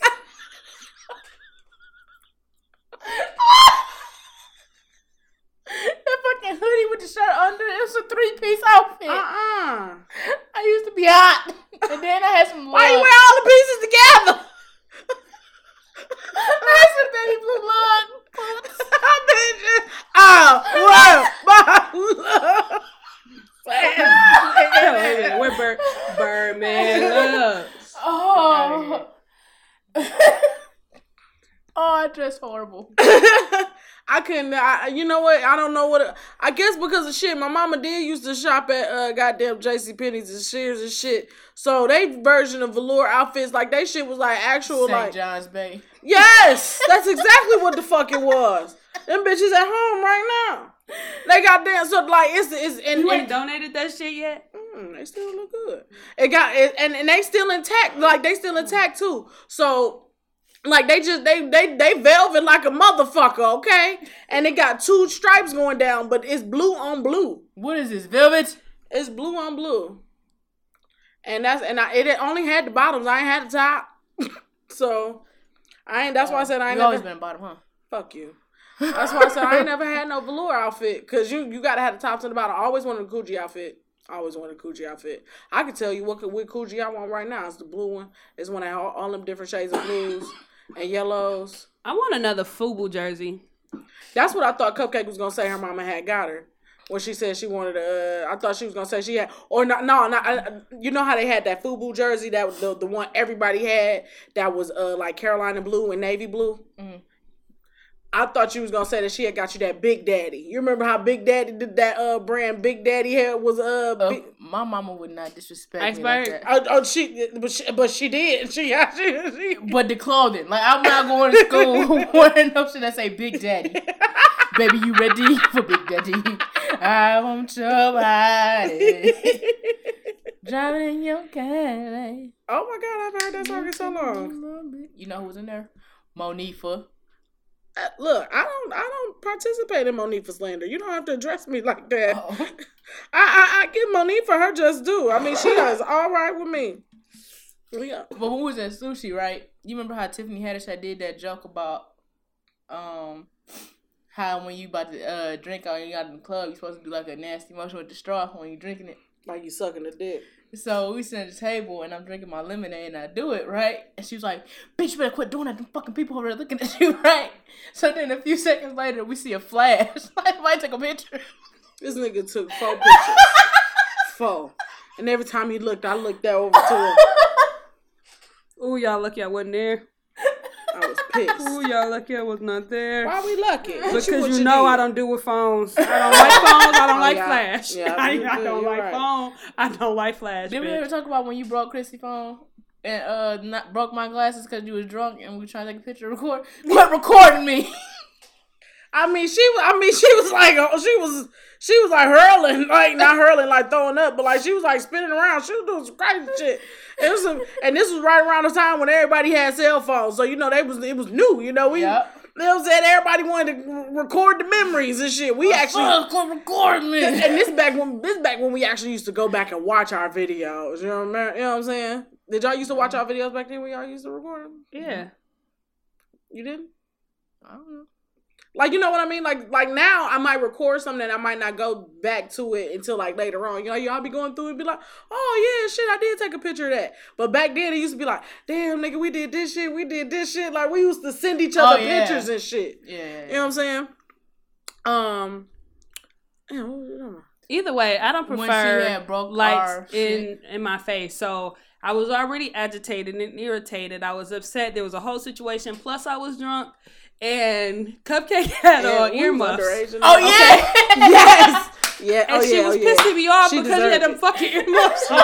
That fucking hoodie with the shirt under it was a three piece outfit. Uh-uh. I used to be hot. And then I had some Why you wear all the pieces together? I had some baby blue lug. Bitch. Oh, well, my love. Wait a minute, Where Bird Birdman love? Oh. oh, I dress horrible. I couldn't. I, you know what? I don't know what. I guess because of shit. My mama did used to shop at uh, goddamn J.C. Penney's and Sears and shit. So they version of velour outfits, like they shit was like actual St. like. John's Bay. Yes, that's exactly what the fuck it was. Them bitches at home right now. They got damn so like it's it's and, You ain't donated that shit yet? Mm, they still look good. It got it, and and they still intact. Like they still intact too. So like they just they they they velvet like a motherfucker. Okay, and it got two stripes going down, but it's blue on blue. What is this, velvet? It's blue on blue. And that's and I it only had the bottoms. I ain't had the top. so I ain't. That's why I said I ain't You always never. been bottom, huh? Fuck you. That's why I said I ain't never had no velour outfit. Cause you you gotta have the tops and the bottom. I always wanted a Coogi outfit. I always wanted a Coogi outfit. I can tell you what what Coogi I want right now. It's the blue one. It's one that all, all them different shades of blues and yellows. I want another FUBU jersey. That's what I thought Cupcake was gonna say. Her mama had got her when she said she wanted. Uh, I thought she was gonna say she had, or not. No, not. Uh, you know how they had that FUBU jersey that was the the one everybody had that was uh like Carolina blue and navy blue. Mhm. I thought you was gonna say that she had got you that Big Daddy. You remember how Big Daddy did that uh brand Big Daddy hair was uh. Uh, big, my mama would not disrespect me Expert? like that. Oh, oh, she, but she, but she did. She, she, she But the clothing, like I'm not going to school wearing no shit that say Big Daddy. Baby, you ready for Big Daddy? I want your body. Driving in your Cadillac. oh my God, I've heard that song in so long. You know who was in there? Monifa. Uh, look, I don't, I don't participate in Monique for slander. You don't have to address me like that. Oh. I, I, I give Monique for her just due. I mean, she does all right with me. Yeah. But when we was at sushi, right? You remember how Tiffany Haddish had did that joke about um how when you about to uh drink out and you got in the club, You're supposed to do like a nasty motion with the straw when you drinking it. Like you sucking the dick. So we sit at the table and I'm drinking my lemonade and I do it, right? And she was like, Bitch, you better quit doing that. Them fucking people over there looking at you, right? So then a few seconds later we see a flash. like somebody took a picture. This nigga took four pictures. four. And every time he looked, I looked that over to him. Ooh, y'all lucky I wasn't there. Pissed. Ooh, y'all lucky I was not there. Why we lucky? Because what you, know did? I don't do with phones. I don't like phones. I don't Oh, like yeah. flash. Yeah, I, you I don't like right. phone. I don't like flash. Did we ever talk about when you broke Chrissy phone and uh not broke my glasses because you was drunk and we trying to take a picture record? Quit recording me. I mean, she was. I mean, she was like, oh, she was, she was like hurling, like not hurling, like throwing up, but like she was like spinning around. She was doing some crazy shit. It was, some, and this was right around the time when everybody had cell phones, so you know they was it was new. You know we, Yep. you know what I'm saying everybody wanted to record the memories and shit. We actually, recording me. and this back when this back when we actually used to go back and watch our videos. You know, what I mean? you know what I'm saying? Did y'all used to watch mm-hmm. our videos back then when y'all used to record them? Yeah. You didn't? I don't know. Like you know what I mean? Like like now I might record something and I might not go back to it until like later on. You know, y'all be going through and be like, oh yeah, shit, I did take a picture of that. But back then it used to be like, damn nigga, we did this shit, we did this shit. Like we used to send each other Oh, yeah. pictures and shit. Yeah. You know what I'm saying? Um damn, what was I talking about? Either way, I don't prefer had broke our lights in in my face. So I was already agitated and irritated. I was upset. There was a whole situation. Plus, I was drunk, and Cupcake had oh, Yeah, on we was earmuffs. underage and Oh okay. yeah. yes. Yeah. And oh, she yeah, was oh, yeah. pissing me off She because she had them it. fucking earmuffs She on.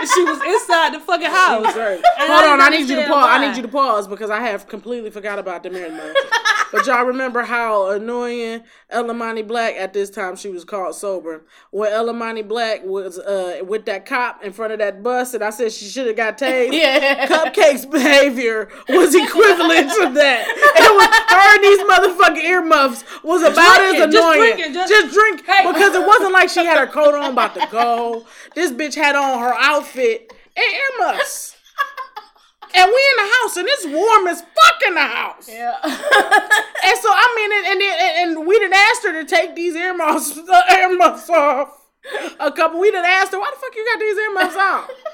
and she was inside the fucking house. Hold I on, I need you to pause. I need you to pause because I have completely forgot about the man. but y'all remember how annoying Elamani Black at this time she was called sober. When Elamani Black was uh with that cop in front of that bus and I said she should have got tased. Yeah. Cupcake's behavior was equivalent to that. It was her and these motherfucking earmuffs was about drink as it, just annoying. drink it, just- drink Hey. because it wasn't like she had her coat on about to go. This bitch had on her outfit and earmuffs. And we in the house and it's warm as fuck in the house. Yeah. And so I mean, and and, and, and we didn't ask her to take these earmuffs the earmuffs off. A couple, we didn't ask her, why the fuck you got these earmuffs off?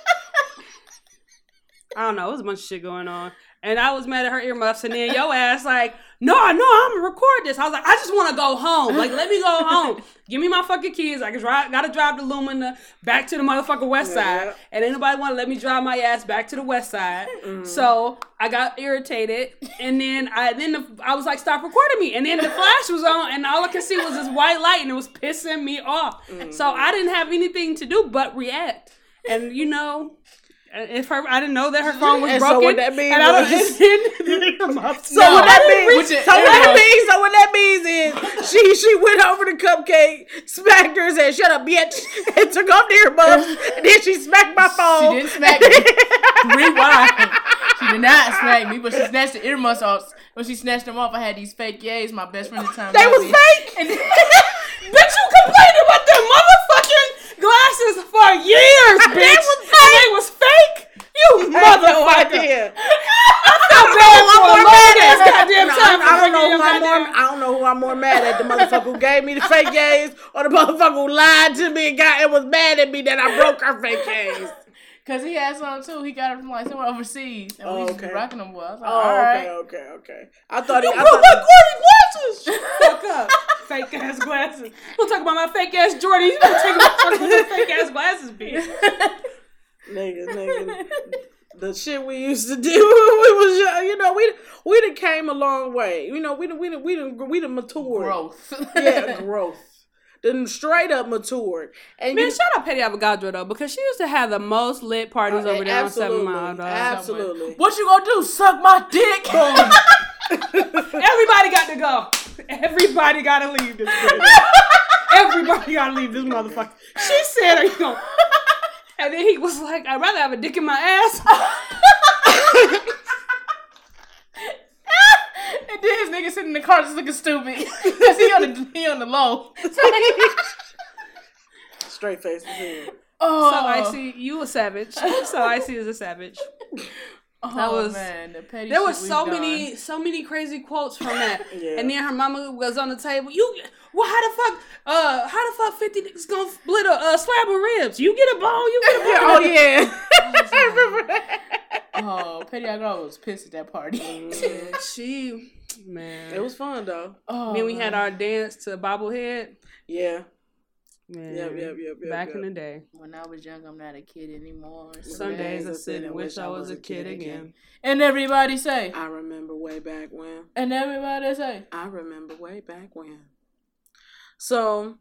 I don't know. It was a bunch of shit going on. And I was mad at her earmuffs. And then yo ass like, no, no, I'm gonna record this. I was like, I just want to go home. Like, let me go home. Give me my fucking keys. I can drive. Gotta drive the Lumina back to the motherfucking west side. Yeah. And anybody want to let me drive my ass back to the west side. Mm-hmm. So I got irritated. And then I then the, I was like, stop recording me. And then the flash was on, and all I could see was this white light, and it was pissing me off. So mm-hmm. I didn't have anything to do but react. And you know. If her, I didn't know that her phone was And so broken. what that means and I don't, was- so So what that With means? your So what that means? So what that means is she she went over to Cupcake, smacked her, and said, "Shut up, bitch," and took off the earbuds. And then she smacked my phone. She didn't smack me. Rewind. She did not smack me, but she snatched the earmuffs off. When she snatched them off, I had these fake yays. My best friend at the time. They was me. fake. And bitch, you complained about them motherfucking glasses for years, bitch. was And they was fake. You no motherfucker. I bad for a long ass goddamn No, time. I, don't know who I'm more. I don't know who I'm more mad at: the motherfucker who gave me the fake gays, or the motherfucker who lied to me and got and was mad at me that I broke her fake gays. Cause he had some too. He got it from like somewhere overseas, and we Oh, be okay. rocking them. I was like, Oh, all right. okay, okay, okay. I thought he. I Bro, thought my Gordy glasses. Fuck up. Fake ass glasses. We'll talk about my fake ass Jordan. You better take my fucking fake ass glasses, bitch. nigga, nigga. The shit we used to do, we was you know, we we done came a long way. You know, we done we done we done we done matured. Growth. Yeah, growth. Then straight up matured. And Man, you, shout out Petty Avogadro though, because she used to have the most lit parties uh, over there on Seven absolutely, Mile. Dog. absolutely. what you gonna do? Suck my dick? Everybody got to go. Everybody got to leave this. bitch. Everybody got to leave this motherfucker. She said, "Are you going?" And then he was like, "I'd rather have a dick in my ass." and then his nigga sitting in the car just looking stupid because he on the he on the low. Straight face. oh, So I see you a savage. So I see as a savage. Oh, that was- man, the petty There was so done. many, so many crazy quotes from that. Yeah. And then her mama was on the table. You, well, how the fuck, uh, how the fuck fifty niggas gonna split a uh, slab of ribs? You get a bone, you get a bone. oh yeah. I remember that. Oh, Petty Girl was pissed at that party. Yeah, she, man. It was fun though. oh, then we had our dance to bobblehead. Yeah. Man, Yep, yep, yep, yep, Back yep. in the day. When I was young, I'm not a kid anymore. Some days I sit and wish I was a kid again. And everybody say, I remember way back when. and everybody say, I remember way back when. So,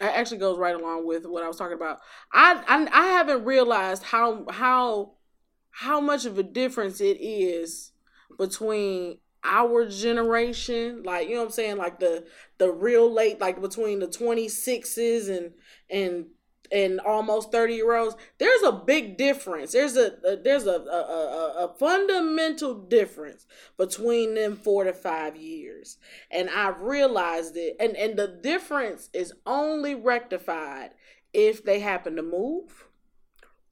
it actually goes right along with what I was talking about. I I, I haven't realized how how how much of a difference it is between our generation, like you know what I'm saying, like the the real late, like between the 26s and and and almost 30 year olds there's a big difference. There's a, a there's a a, a a fundamental difference between them four to five years. And i've realized it. And and the difference is only rectified if they happen to move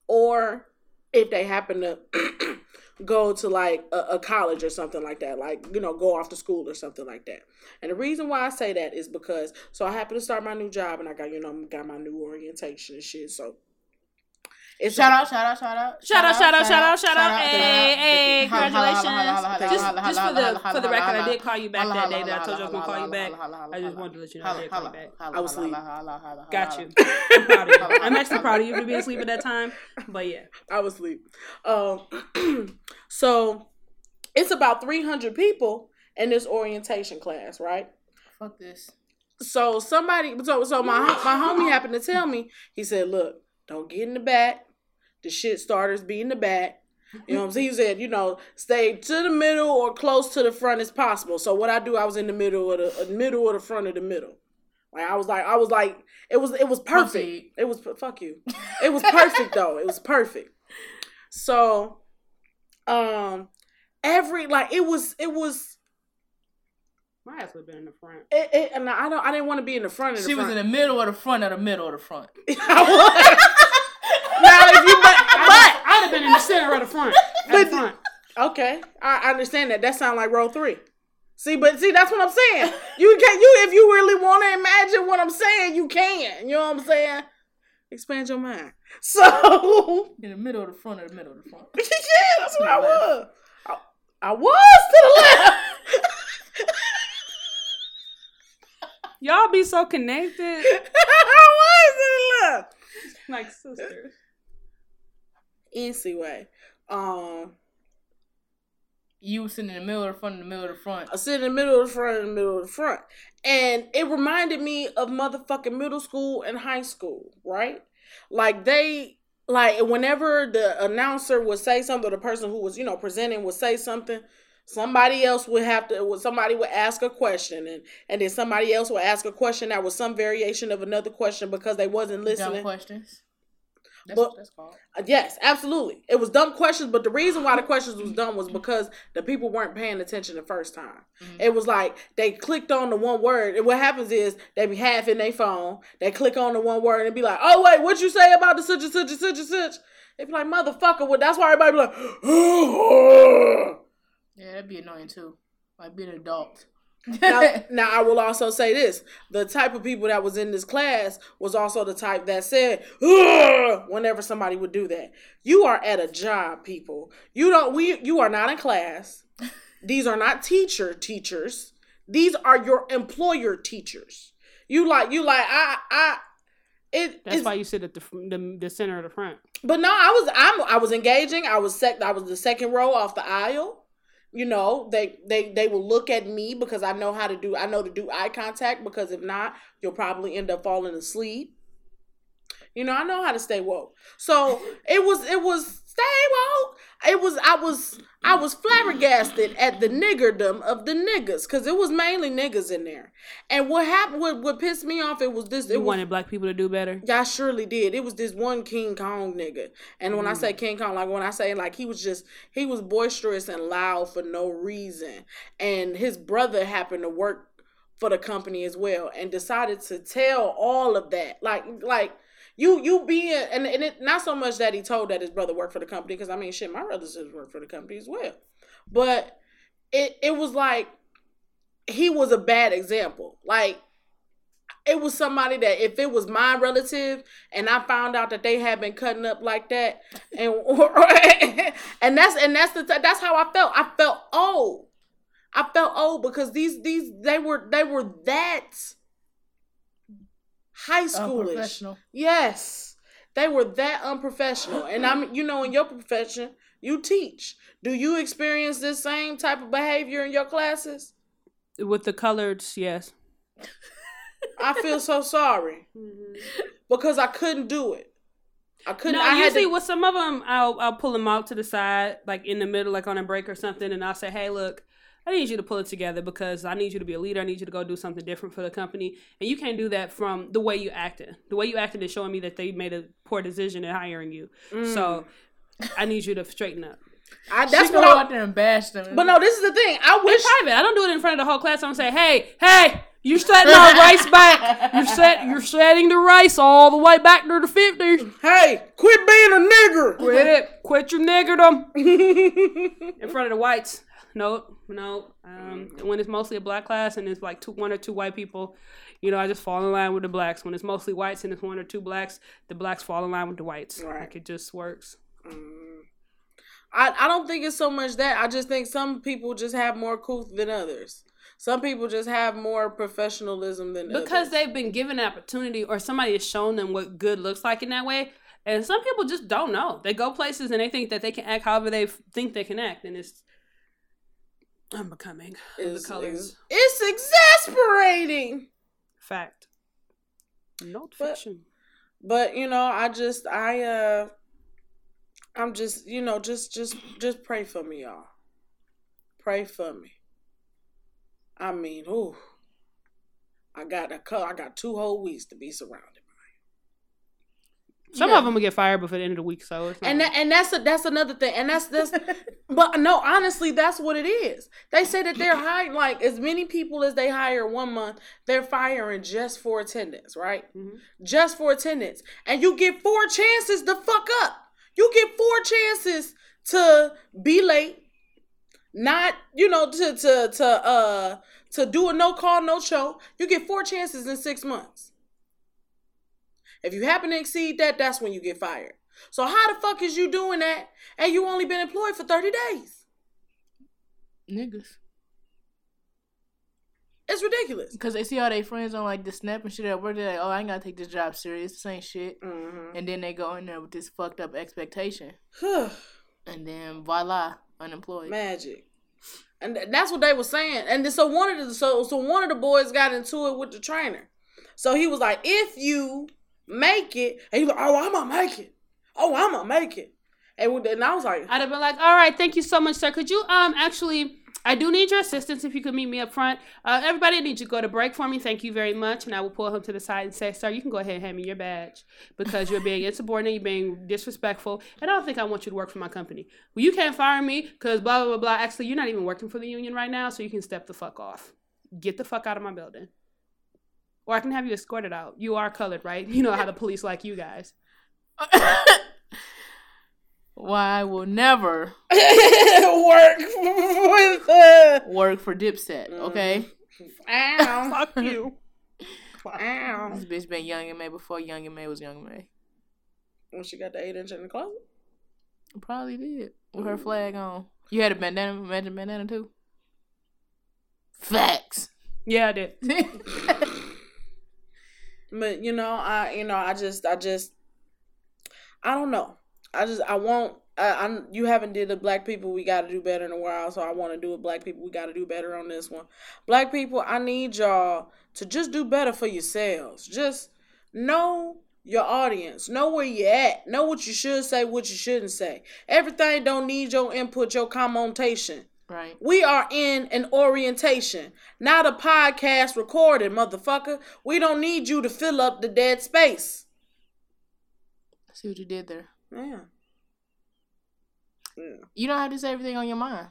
or if they happen to go to like a, a college or something like that like you know go off to school or something like that. And the reason why i say that is because so i happen to start my new job and i got you know got my new orientation and shit. So it's shout out, shout out, shout out, Shout out, shout out, shout out, shout out. shout Hey, hey, congratulations. Just, holla, just for holla, the holla, for the holla, record, I holla, did call you back holla, that day holla, that I told you I was holla, gonna call you holla, back. holla, holla, I just holla, wanted to let you know I holla, did call you holla, back. holla, I was holla, asleep. holla, holla, Got holla. you. I'm proud of you. I'm actually proud of you for being asleep at that time. But yeah. I was asleep. Um, so it's about 300 people in this orientation class, right? Fuck this. So somebody, so so my my homie happened to tell me. He said, "Look, don't get in the back. The shit starters be in the back." You know what I'm saying? He said, you know, stay to the middle or close to the front as possible. So what I do, I was in the middle of the uh, middle of the front of the middle. Like I was like, I was like, it was it was perfect. Proceed. It was fuck you. It was perfect though. It was perfect. So, um, every like it was it was My ass would have been in the front. it, it and I don't I didn't want to be in the front of the She was in the middle or the front of the middle of the front. I was. now if you but but I'd have been in the center of the front. At But- the front. okay, I I understand that. That sounds like row three. See, but see, that's what I'm saying. You can you if you really want to imagine what I'm saying, you can. You know what I'm saying? Expand your mind. So In the middle of the front of the middle of the front. yeah, that's what I was. I, I was to the left. Y'all be so connected. I was to the left. Like sisters. Anyway, um, You sitting in the middle of the front, in the middle of the front. I sit in the middle of the front, in the middle of the front. And it reminded me of motherfucking middle school and high school, right? Like they like whenever the announcer would say something, or the person who was, you know, presenting would say something, somebody else would have to somebody would ask a question and and then somebody else would ask a question that was some variation of another question because they wasn't Dumb listening. questions. That's But- what that's called. Uh, Yes, absolutely. It was dumb questions, but the reason why the questions was dumb was because the people weren't paying attention the first time. Mhm. It was like they clicked on the one word, and what happens is they be half in their phone. They click on the one word and be like, "Oh wait, what you say about the such and such and such and such?" They be like, "Motherfucker!" Well, that's why everybody be like, Yeah, that'd be annoying too. Like being an adult. Now, now I will also say this: the type of people that was in this class was also the type that said whenever somebody would do that. You are at a job, people. You don't. We. You are not in class. These are not teacher teachers. These are your employer teachers. You like. You like. I. I. It, That's why you sit at the, the the center of the front. but no, I was I'm I was engaging. I was sec I was the second row off the aisle. You know, they they they will look at me because I know how to do I know to do eye contact because if not, you'll probably end up falling asleep. You know, I know how to stay woke. So it was it was woke. it was I was I was flabbergasted at the niggerdom of the niggas because it was mainly niggas in there. And what happened? What, what pissed me off? It was this. It You was, wanted black people to do better. I surely did. It was this one King Kong nigga. And when I Mm. say King Kong, like when I say like he was just he was boisterous and loud for no reason. And his brother happened to work for the company as well and decided to tell all of that. Like like you you being and, and it not so much that he told that his brother worked for the company, because I mean shit, my brothers just work for the company as well. But it it was like he was a bad example. Like it was somebody that if it was my relative and I found out that they had been cutting up like that, and and that's and that's the that's how I felt. I felt old. I felt old because these these they were they were that high schoolish. Yes, they were that unprofessional. And I'm you know in your profession you teach. Do you experience this same type of behavior in your classes? With the coloreds, yes. I feel so sorry mm-hmm. because I couldn't do it. I couldn't. No, I had usually to, with some of them, I'll I'll pull them out to the side, like in the middle, like on a break or something, and I'll say, "Hey, look, I need you to pull it together because I need you to be a leader. I need you to go do something different for the company, and you can't do that from the way you acted. The way you acted is showing me that they made a poor decision in hiring you. So I need you to straighten up. I, Mm. that's she what go I. out there and bash them. But no, this is the thing. I wish in wish. private, I don't do it in front of the whole class. I don't say, "Hey, hey." You're setting our rice back. You're set. You're setting the rice all the way back to the fifties. Hey, quit being a nigger. Quit it. Quit your niggerdom. in front of the whites. No, no. Um, when it's mostly a black class and it's like two, one or two white people, you know, I just fall in line with the blacks. When it's mostly whites and it's one or two blacks, the blacks fall in line with the whites. Right. Like it just works. I, I don't think it's so much that. I just think some people just have more couth than others. Some people just have more professionalism than Because others. they've been given an opportunity or somebody has shown them what good looks like in that way. And some people just don't know. They go places and they think that they can act however they f- think they can act, and it's unbecoming of the It's, colors. it's exasperating. Fact. Not But- fiction. But you know, I just I uh I'm just you know just just just pray for me, y'all. Pray for me. I mean, ooh, I got a I got two whole weeks to be surrounded. Some Yeah. of them will get fired before the end of the week, so it's not And that, and that's a, that's another thing, and that's that's. but no, honestly, that's what it is. They say that they're hiring like as many people as they hire one month, they're firing just for attendance, right? Mhm. Just for attendance, and you get four chances to fuck up. You get four chances to be late, not you know to to to uh to do a no call no show. You get four chances in six months. If you happen to exceed that, that's when you get fired. So how the fuck is you doing that and you only been employed for 30 days? niggas. It's ridiculous. Because they see all their friends on like the snap and shit at work. They're like, oh, I ain't gotta take this job serious. This ain't shit. Mm-hmm. And then they go in there with this fucked up expectation. And then voila, unemployed. Magic. And that's what they were saying. And so one of the so so one of the boys got into it with the trainer. So he was like, if you make it, and he was like, oh, I'm gonna make it. Oh, I'm gonna make it. And, and I was like, I'd have been like, all right, thank you so much, sir. Could you um actually I do need your assistance if you could meet me up front. Uh, everybody I need you to go to break for me. Thank you very much. And I will pull him to the side and say, sir, you can go ahead and hand me your badge because you're being insubordinate, you're being disrespectful, and I don't think I want you to work for my company. Well, you can't fire me because blah, blah, blah, blah. Actually, you're not even working for the union right now, so you can step the fuck off. Get the fuck out of my building. Or I can have you escorted out. You are colored, right? You know how the police like you guys. Why I will never work with uh, work for Dipset, okay? ow, Fuck you. ow. This bitch been Young M.A before Young M.A was Young M.A. When she got the eight inch in the closet. Probably did. With her flag on. You had a bandana, imagine bandana too? Facts. Yeah, I did. But you know, I you know, I just I just I don't know. I just I want I, I'm you haven't did the black people we got to do better in a while, so I want to do it. Black people we got to do better on this one. Black people, I need y'all to just do better for yourselves. Just know your audience. Know where you at. Know what you should say, what you shouldn't say. Everything don't need your input, your commentation. Right. We are in an orientation, not a podcast recording, motherfucker. We don't need you to fill up the dead space. I See what you did there. Yeah. Yeah. You don't have to say everything on your mind.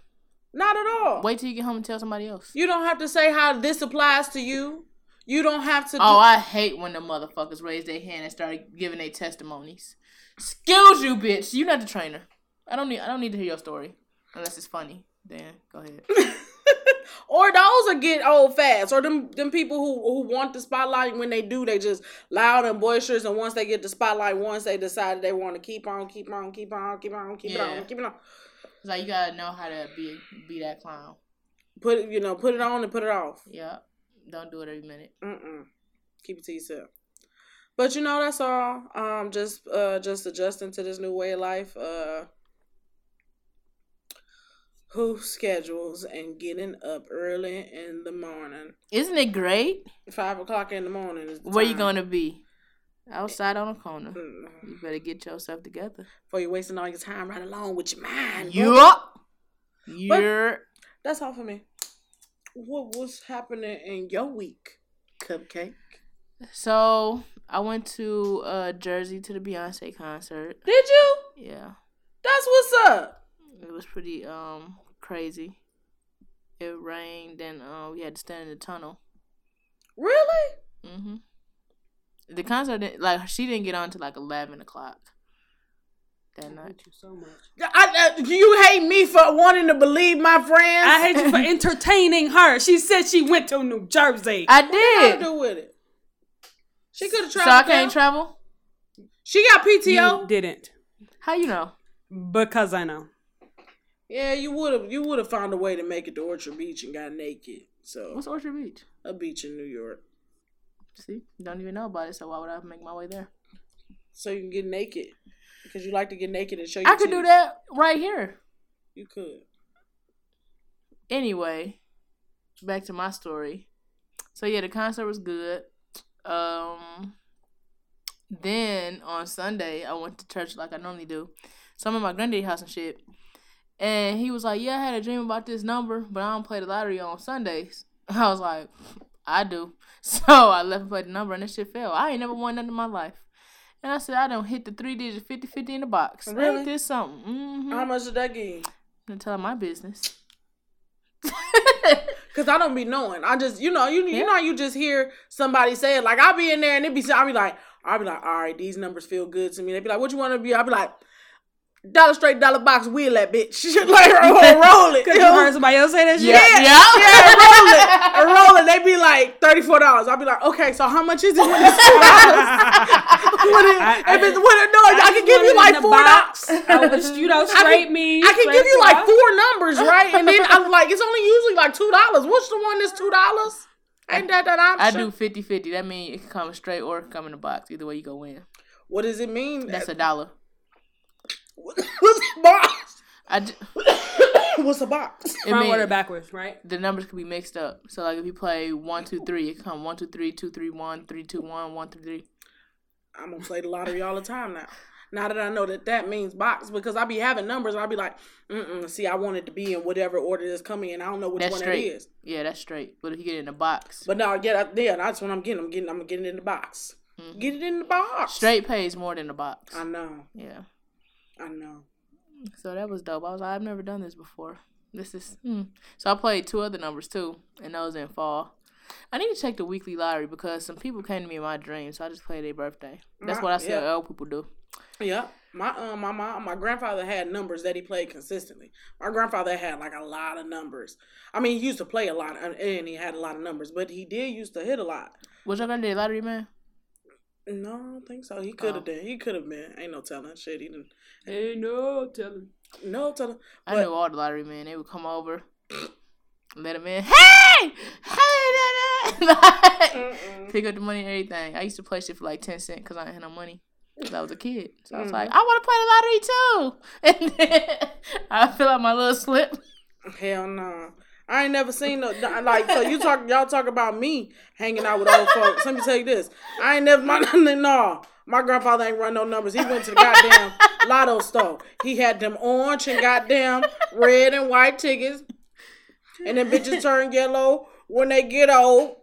Not at all. Wait till you get home and tell somebody else. You don't have to say how this applies to you. You don't have to. Oh, do- I hate when the motherfuckers raise their hand and start giving their testimonies. Excuse you, bitch. You're not the trainer. I don't need. I don't need to hear your story unless it's funny. Then go ahead. or those are get old fast, or them them people who who want the spotlight. When they do, they just loud and boisterous. And once they get the spotlight, once they decide they want to keep on, keep on, keep on, keep on, keep it on, keep it on. It's like you gotta know how to be be that clown. Put it, you know, put it on and put it off. Yep. Don't do it every minute. Mm-mm. Keep it to yourself. But you know, that's all. Um, just uh, just adjusting to this new way of life. Uh, who schedules and getting up early in the morning. Isn't it great? Five o'clock in the morning is the Where you gonna be? Outside on a corner. Mm. You better get yourself together. Before you're wasting all your time right along with your mind. Yup. You're That's all for me. What was happening in your week, Cupcake? so I went to uh Jersey to the Beyonce concert. Did you? Yeah. That's what's up. It was pretty um crazy. It rained and uh, we had to stand in the tunnel. Really? hmm The concert didn't, like she didn't get on till like eleven o'clock that night. hate you so much. I, I, you hate me for wanting to believe my friends. I hate you for entertaining her. She said she went to New Jersey. I did. What to did. do with it? She could have traveled. So traveled. I can't down. travel. She got PTO. You didn't. How you know? Because I know. Yeah, you would have. You would have found a way to make it to Orchard Beach and got naked. So What's Orchard Beach? a beach in New York, See, don't even know about it. So why would I make my way there? so you can get naked because you like to get naked and show. I could do that right here. You could. Anyway, back to my story. So yeah, the concert was good. Um, then on Sunday I went to church like I normally do. So I'm at my granddaddy house and shit. And he was like, "Yeah, I had a dream about this number, but I don't play the lottery on Sundays." I was like, "I do." So I left and played the number, and that shit fell. I ain't never won nothing in my life. And I said, "I don't hit the three digit 50-50 in the box. Really? Ain't this something?" Mm-hmm. How much did that give you? I'm telling my business. Cause I don't be knowing. I just, you know, you you Yeah. know, you just hear somebody say it. Like I'll be in there and it be, I'll be like, I'll be like, all right, these numbers feel good to me. They be like, what you want to be? I'll be like, dollar straight dollar box wheel that bitch. She should like roll, roll it. Because you you heard somebody else say that shit? Yeah. yeah, roll it, roll it. They be like thirty four dollars. I'll be like, okay, so how much is it when it's two dollars? I- I- if it's when it, no, I, can give you like four box. dollars. I you know, I can- me. I can give you like four numbers, right? And then I'm like, it's only usually like two dollars. What's the one that's two dollars? Ain't that that option? I do 50 50. That means it can come straight or come in a box. Either way, you go win. What does it mean? That's a dollar. What's a box? I j- What's a box? it Front order backwards, right? the numbers could be mixed up. So, like, if you play one, two, three, it can come one, two, three, two, three, one, three, two, one, one, three, three. I'm gonna play the lottery all the time now. Now that I know that that means box, because I be having numbers, and I be like, mm see, I want it to be in whatever order that's coming, and I don't know which That's one straight. it is. Yeah, that's straight. But if you get it in a box, But now, yeah, yeah, that's what I'm getting. I'm getting, I'm getting it in the box. Get it in the box. straight pays more than the box. I know. Yeah. I know. So that was dope. I was like, I've never done this before. This is hmm. so I played two other numbers too, and those in fall. I need to check the weekly lottery because some people came to me in my dreams, so I just played their birthday. That's what I see Yeah. old people do. Yeah, my um, my mom, my grandfather had numbers that he played consistently. My grandfather had like a lot of numbers. I mean, he used to play a lot, and he had a lot of numbers, but he did used to hit a lot. Was your granddaddy a lottery man? No, I don't think so. He could have Oh. been. He could have been. Ain't no telling. Shit, he didn't. Hey, no, telling. No telling. I knew all the lottery men. They would come over, let them in. Hey, hey, da, da. Pick up the money and everything. I used to play shit for like ten cent because I ain't had no money. 'Cause I was a kid, so I was like, mm-hmm. I want to play the lottery too. And then I fill out my little slip. Hell no. I ain't never seen no like. So you talk, y'all talk about me hanging out with old folks. Let me tell you this. I ain't never my no. My grandfather ain't run no numbers. He went to the goddamn lotto store. He had them orange and goddamn red and white tickets. And then bitches turn yellow when they get old.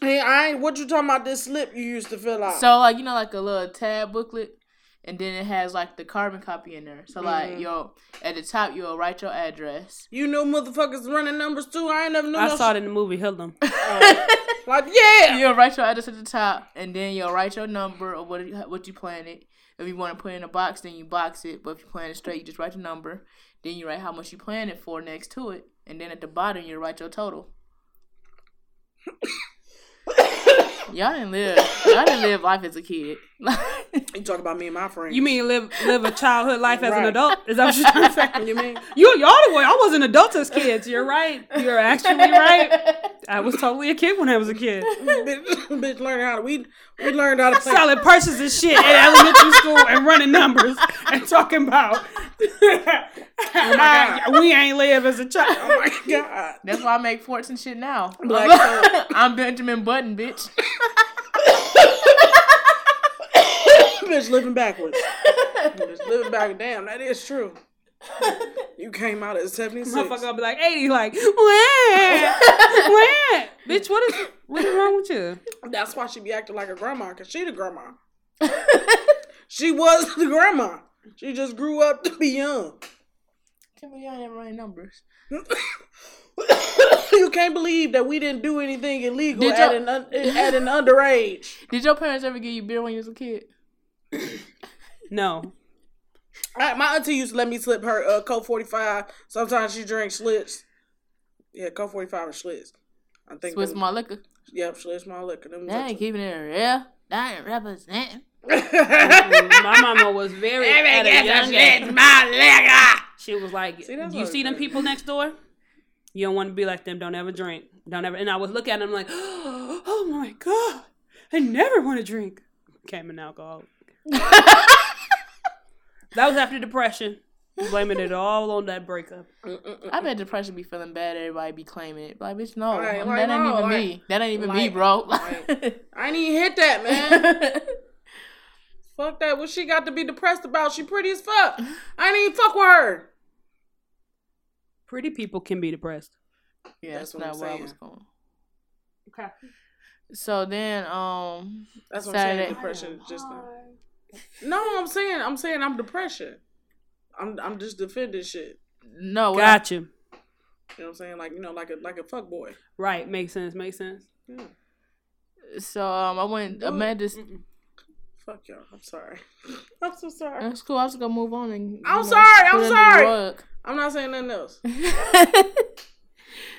Hey, I ain't what you talking about this slip you used to fill out. So like you know like a little tab booklet, and then it has like the carbon copy in there. So like Mhm. yo, at the top you'll write your address. you know, motherfuckers running numbers too. I ain't never knew I no saw shit. it in the movie Hoodlum. Like, yeah. You'll write your address at the top, and then you'll write your number or what you, what you plan it. If you want to put it in a box, then you box it. But if you plan it straight, you just write the number. Then you write how much you plan it for next to it, and then at the bottom you write your total. Y'all didn't live. Y'all didn't live life as a kid. You talk about me and my friends. You mean live live a childhood life as an adult? Is that what you're trying to say? You mean? You y'all the way I wasn't adult as kids. You're right. You're actually right. I was totally a kid when I was a kid. bitch, bitch learning how to we we learned how to play. Selling purses and shit in elementary school and running numbers and talking about oh God. we ain't live as a child. Oh my god. That's why I make forts and shit now. Black soap. I'm Benjamin Button, bitch. bitch living backwards. bitch living back. Damn, that is true. You came out at 76. Motherfucker will be like 80, like, what? What? Bitch, what is what is wrong with you? That's why she be acting like a grandma, because she the grandma. She was the grandma. She just grew up to be young. Can't believe running numbers. you can't believe that we didn't do anything illegal at an, un- at an underage. Did your parents ever give you beer when you was a kid? No. I, my auntie used to let me slip her uh, Colt 45. Sometimes she drinks Schlitz. Yeah, Colt 45 or Schlitz. I think. Swiss them- my liquor. Yep, Schlitz my liquor. Them That ain't keeping it real. That ain't representing. My mama was very at a young age. my liquor. She was like, See, "You see them people next door? You don't want to be like them. Don't ever drink. Don't ever." And I would look at them like, "Oh my god, I never want to drink." Became an alcoholic. That was after depression. Blaming it all on that breakup. I bet depression be feeling bad. Everybody be claiming it. Like, bitch, no, Right, that ain't no, even like- me. That ain't even me, bro. like- I ain't even hit that, man. fuck that. What she got to be depressed about? She pretty as fuck. I ain't even fuck with her. Pretty people can be depressed. yeah, That's that's, what not I'm where I was going. Okay. So then, um, That's what I'm saying. Depression just. Not... No, I'm saying. I'm saying I'm depression. I'm I'm just defending shit. no, what I- Gotcha. You know what I'm saying? Like you know, like a like a fuck boy. Right. Makes sense. Makes sense. Yeah. so um, I went Amanda's. Fuck y'all. I'm sorry. I'm so sorry. That's cool. I was gonna move on and. I'm know, sorry, I'm it under the sorry. I'm not saying nothing else.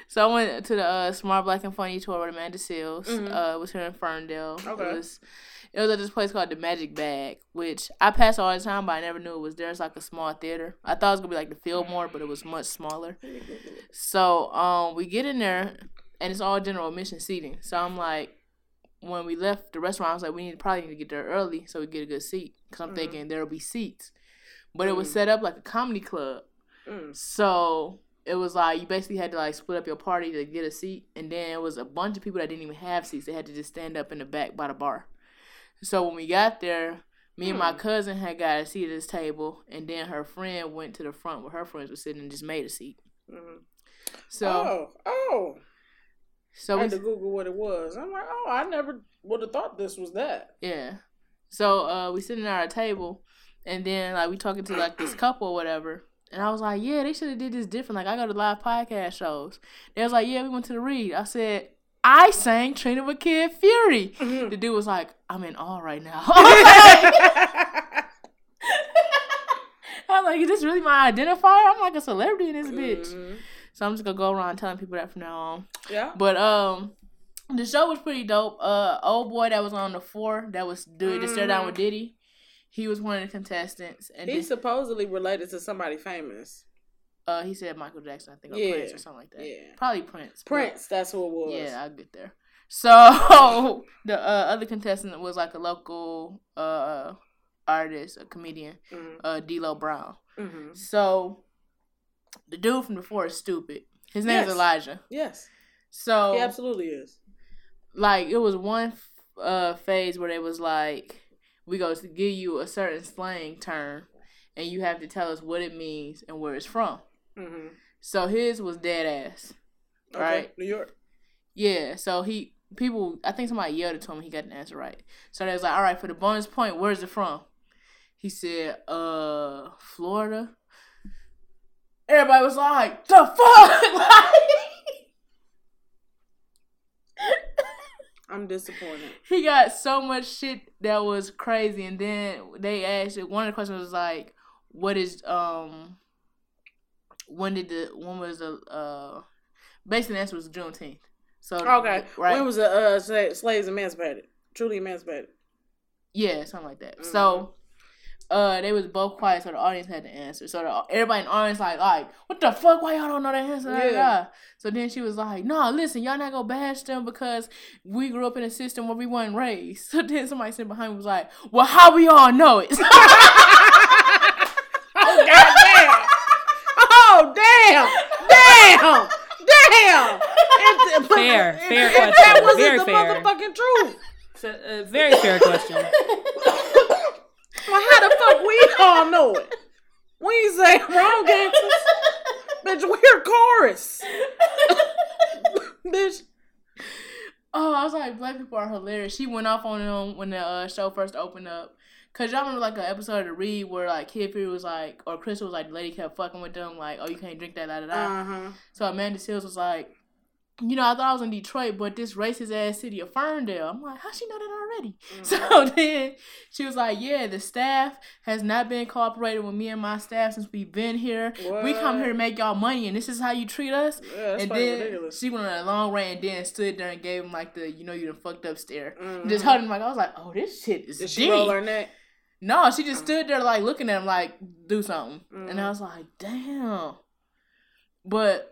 so I went to the uh, Smart Black and Funny tour with Amanda Seales. Mhm. Uh, it was here in Ferndale. Okay. It was, it was at this place called the Magic Bag, which I pass all the time, but I never knew it was there. It's like a small theater. I thought it was gonna be like the Fillmore, but it was much smaller. So um, we get in there, and it's all general admission seating. So I'm like, when we left the restaurant, I was like, we need probably need to get there early so we get a good seat, because I'm Mhm. thinking there'll be seats. But it was Mm. set up like a comedy club. Mm. So it was like you basically had to like split up your party to get a seat, and then it was a bunch of people that didn't even have seats. They had to just stand up in the back by the bar. So when we got there, me and my Hmm. cousin had got a seat at this table, and then her friend went to the front where her friends were sitting and just made a seat. Mhm. So oh, oh. so I we had to Google what it was. I'm like, oh, I never would have thought this was that. yeah. So uh, we sitting at our table, and then like we talking to like this couple or whatever. And I was like, yeah, they should have did this different. Like I go to live podcast shows. They was like, yeah, we went to the read. I said, I sang Trina with Kid Fury. Mm-hmm. The dude was like, I'm in awe right now. I was like, is this really my identifier? I'm like a celebrity in this bitch. Mhm. So I'm just gonna go around telling people that from now on. Yeah. But um, the show was pretty dope. Uh, old boy that was on the floor that was doing the stare down with Diddy. He was one of the contestants, and He's then, supposedly related to somebody famous. Uh, he said Michael Jackson, I think, or Yeah, Prince or something like that. yeah. Probably Prince. Prince, that's who it was. Yeah, I'll get there. So the uh, other contestant was like a local uh artist, a comedian, Mhm. uh, D'Lo Brown. Mhm. So the dude from before is stupid. His name Yes. Elijah. Yes, So he absolutely is. like it was one uh phase where they was like we go to give you a certain slang term, and you have to tell us what it means and where it's from. Mm-hmm. So his was dead ass. Right. New York. Yeah, so he people I think somebody yelled it to him, he got the answer right. So they was like, All right, for the bonus point, where's it from? He said, uh, Florida. Everybody was like, the fuck? I'm disappointed. he got so much shit that was crazy and then they asked it, one of the questions was like, What is um when did the when was the uh basically the answer was Juneteenth. So Okay. right. When was the uh, slaves emancipated? Truly emancipated. Yeah, something like that. Mhm. So, uh, they was both quiet, so the audience had to answer. So the, everybody in the audience like, like, what the fuck? Why y'all don't know that answer? Yeah. So then she was like, no, listen, y'all not gonna bash them because we grew up in a system where we weren't raised. So then somebody sitting behind me was like, well, how we all know it? Oh goddamn! Oh damn! Damn! Damn! If- Fair, if- fair if question. That wasn't Very the fair. motherfucking truth. It's a, a very fair question. Well, how the fuck we all know it? We ain't say wrong answers. Bitch, we're chorus. Bitch. Oh, I was like, black people are hilarious. She went off on them when the uh, show first opened up. Cause y'all remember like an episode of the Read where like Kid Fury was like, or Crissle was like, the lady kept fucking with them, like, oh, you can't drink that, da da da. Uh-huh. So Amanda Seales was like, you know, I thought I was in Detroit, but this racist ass city of Ferndale. I'm like, how she know that already? So then she was like, yeah, the staff has not been cooperating with me and my staff since we've been here. We come here to make y'all money, and this is how you treat us. Yeah, that's and then ridiculous. she went on a long rant and then stood there and gave him like the, you know, you done fucked up stare. Mhm. Just held him like I was like, oh, this shit is Did she deep. roll her neck? No, she just stood there like looking at him like do something, and Mhm. I was like, damn. But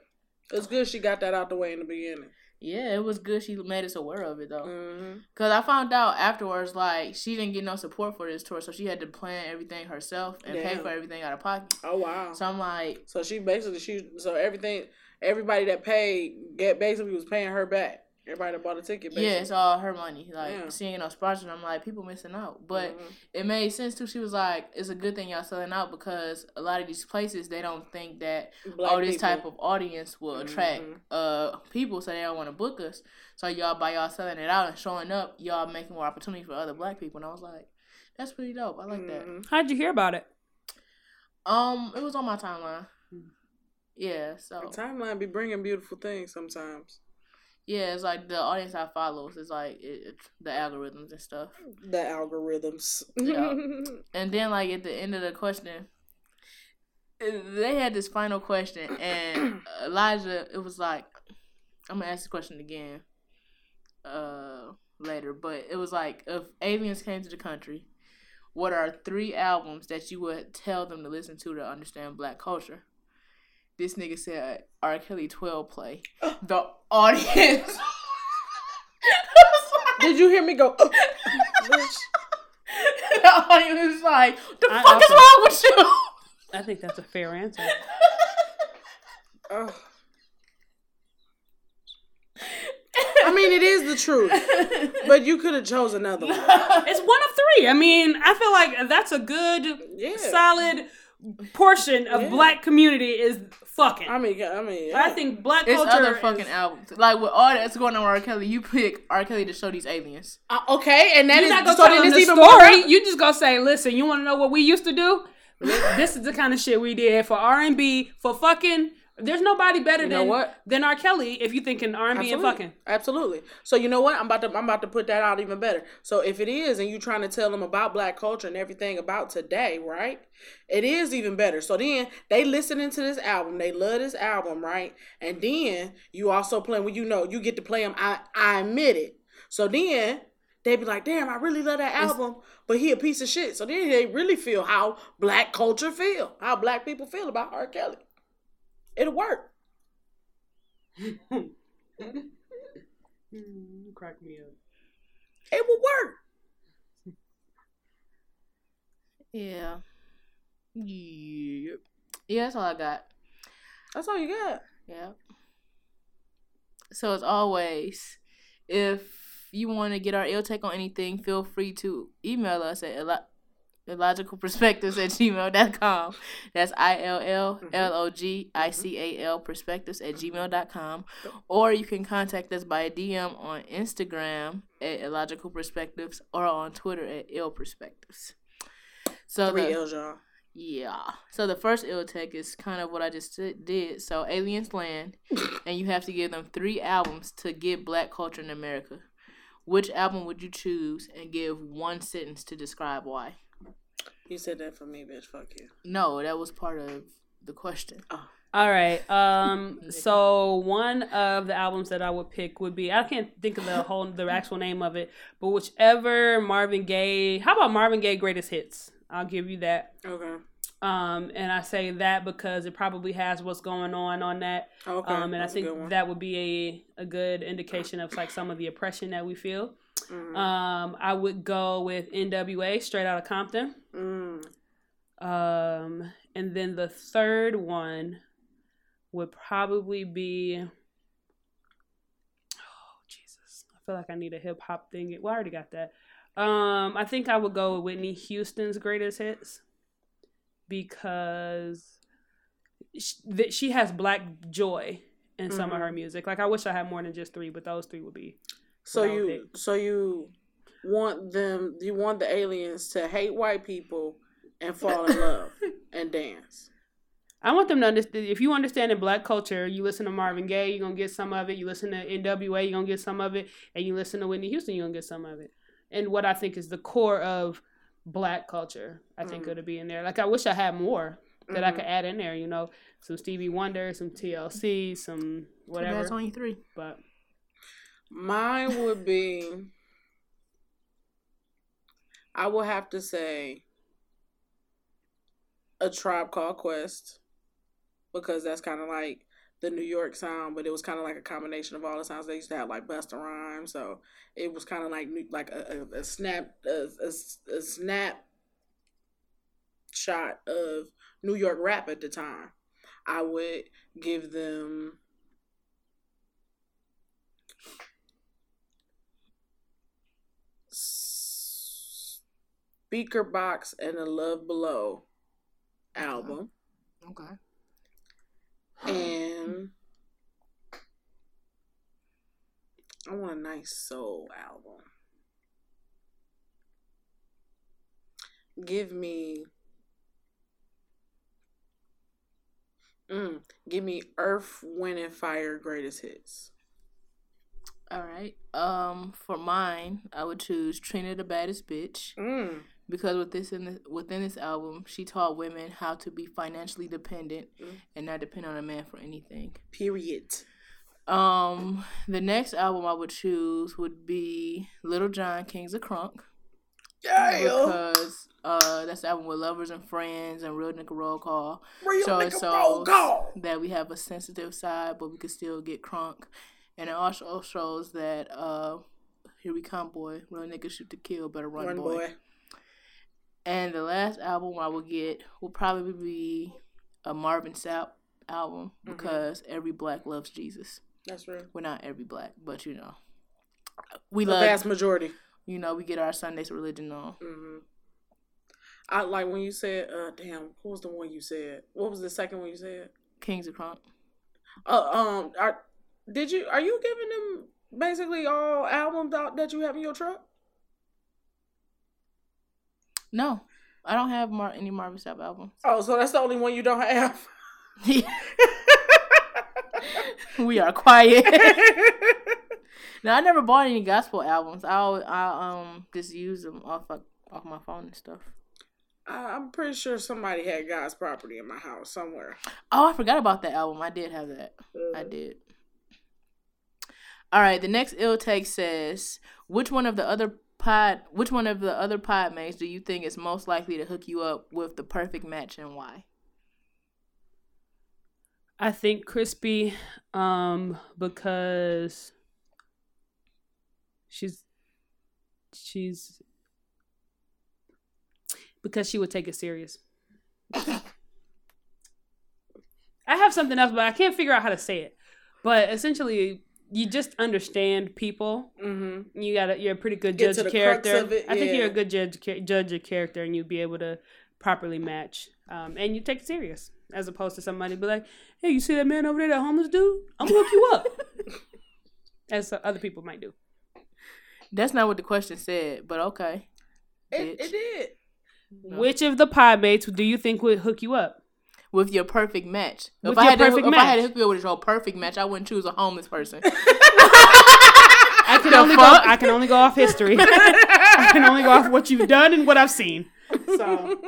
It's good she got that out the way in the beginning. yeah, it was good. She made us aware of it though, Mm-hmm. because I found out afterwards like she didn't get no support for this tour, so she had to plan everything herself and pay for everything out of pocket. Oh wow. So I'm like, So she basically she so everything everybody that paid get basically was paying her back. Everybody that bought a ticket. Basically. yeah, it's all her money. Like Yeah. seeing no sponsors, I'm like, people missing out. But Mhm. it made sense too. She was like, it's a good thing y'all selling out because a lot of these places they don't think that Black oh this people. type of audience will attract Mhm. uh people, so they don't want to book us. So y'all by y'all selling it out and showing up, y'all making more opportunity for other black people. And I was like, that's pretty dope. I like that. Mhm. How'd you hear about it? Um, it was on my timeline. Hmm. Yeah, so The timeline be bringing beautiful things sometimes. Yeah, it's like the audience I follow is like it, it, the algorithms and stuff. The algorithms. Yeah. And then like at the end of the question, eh, they had this final question, and Elijah, it was like, I'm gonna ask the question again, uh, later, but it was like, if aliens came to the country, what are three albums that you would tell them to listen to to understand Black culture? This nigga said R. Kelly 12 play. Oh. The audience. Did you hear me go? "Oh, the audience was like, the I fuck is wrong with you? I think that's a fair answer. Oh. I mean, it is the truth, but you could have chose another one. It's one of three. I mean, I feel like that's a good, Yeah. solid portion of Yeah. black community is fucking. I mean, I mean, I think black It's culture other fucking is, albums. Like with all that's going on with R. Kelly, you pick R. Kelly to show these aliens. Uh, okay, and that You're is not gonna so tell then it's the even more. You just gonna say, "Listen, you want to know what we used to do? this is the kind of shit we did for R and B for fucking." There's nobody better You know than what? than R. Kelly if you thinking R and B and Absolutely. fucking. Absolutely. So you know what? I'm about to I'm about to put that out even better. So if it is, and you're trying to tell them about black culture and everything about today, right? It is even better. So then they listening to this album, they love this album, right? And then you also play when you know you get to play them. I I admit it. So then they be like, damn, I really love that album, but he a piece of shit. So then they really feel how black culture feel, how black people feel about R. Kelly. It'll work. You Crack me up. It will work. Yeah. Yeah. Yeah, that's all I got. That's all you got. Yeah. So as always, if you want to get our ill take on anything, feel free to email us at illo- illlogicalperspectives at gmail.com. That's I L L L O G I C A L perspectives at gmail.com. Or you can contact us by DM on Instagram at illogical perspectives or on Twitter at ill perspectives. So Three the- L's, y'all. yeah. So the first ill tech is kind of what I just did. So aliens land, and you have to give them three albums to get black culture in America. Which album would you choose and give one sentence to describe why? You said that for me, bitch. Fuck you. No, that was part of the question. All right. Um. So one of the albums that I would pick would be I can't think of the whole the actual name of it, but whichever Marvin Gaye. How about Marvin Gaye Greatest Hits? I'll give you that. Okay. Um. And I say that because it probably has what's going on on that. Okay. Um. And I that's think that would be a a good indication of like some of the oppression that we feel. Mm. Um. I would go with N.W.A. Straight Outta Compton. Mm. Um, and then the third one would probably be. Oh Jesus! I feel like I need a hip hop thing. Well, I already got that. Um, I think I would go with Whitney Houston's greatest hits because she, that she has black joy in some of her music. Like I wish I had more than just three, but those three would be. So what I would you, pick. so you want them? You want the aliens to hate white people and fall in love and dance? I want them to understand. If you understand in black culture, you listen to Marvin Gaye, you're gonna get some of it. You listen to N.W.A., you're gonna get some of it, and you listen to Whitney Houston, you're gonna get some of it. And what I think is the core of black culture, I think Mhm. it'll be in there. Like I wish I had more that I Mhm. could add in there. You know, some Stevie Wonder, some TLC, some whatever. bad it's whatever. only three. But Mine would be. I will have to say. A tribe called Quest, because that's kind of like the New York sound, but it was kind of like a combination of all the sounds they used to have, like Busta Rhymes. So it was kind of like like a, a, a snap a, a, a snap shot of New York rap at the time. I would give them Speakerboxxx and the Love Below album. Okay. And I want a nice soul album. Give me mm, give me Earth, Wind and Fire greatest hits. All right. Um, for mine, I would choose Trina the baddest bitch Mm. Because with this in the, within this album, she taught women how to be financially dependent Mm. and not depend on a man for anything. Period. Um, the next album I would choose would be Lil Jon Kings of Crunk Yeah, because uh that's the album with lovers and friends and real nigga roll call. Real So nigga roll call. that we have a sensitive side, but we can still get crunk, and it also shows that uh here we come, boy, real niggas shoot to kill, better run, Run boy. boy. And the last album I will get will probably be a Marvin Sapp album Mhm. because every black loves Jesus. That's right. We're not every black, but you know, we love The love. vast majority. You know, we get our Sundays religion on. hmm I like when you said, uh, damn, what was the one you said? What was the second one you said? Kings of Crunk. Uh, um, are, did you, are you giving them basically all albums out that you have in your truck? No, I don't have Mar- any Marvin Sapp albums. Oh, so that's the only one you don't have? we are quiet. now I never bought any gospel albums. I always, I um just use them off of, off my phone and stuff. I, I'm pretty sure somebody had God's property in my house somewhere. Oh, I forgot about that album. I did have that. I did. All right, the next ill take says, which one of the other pod, which one of the other pod mates do you think is most likely to hook you up with the perfect match and why? I think Crispy, um, because she's she's because she would take it serious. I have something else, but I can't figure out how to say it. But essentially, you just understand people. Mm-hmm. You got to you're a pretty good Get judge of character. of it, I think you're a good judge judge of character, and you'd be able to properly match. Um, and you take it serious as opposed to somebody be like, "Hey, you see that man over there, that homeless dude? I'm gonna hook you up," as other people might do. That's not what the question said, but okay. It, it did. Which of the pie mates do you think would hook you up? With your perfect match. With if I your had to, perfect if I had to hook you up with your perfect match, I wouldn't choose a homeless person. I can The only go. I can only go off history. I can only go off what you've done and what I've seen. So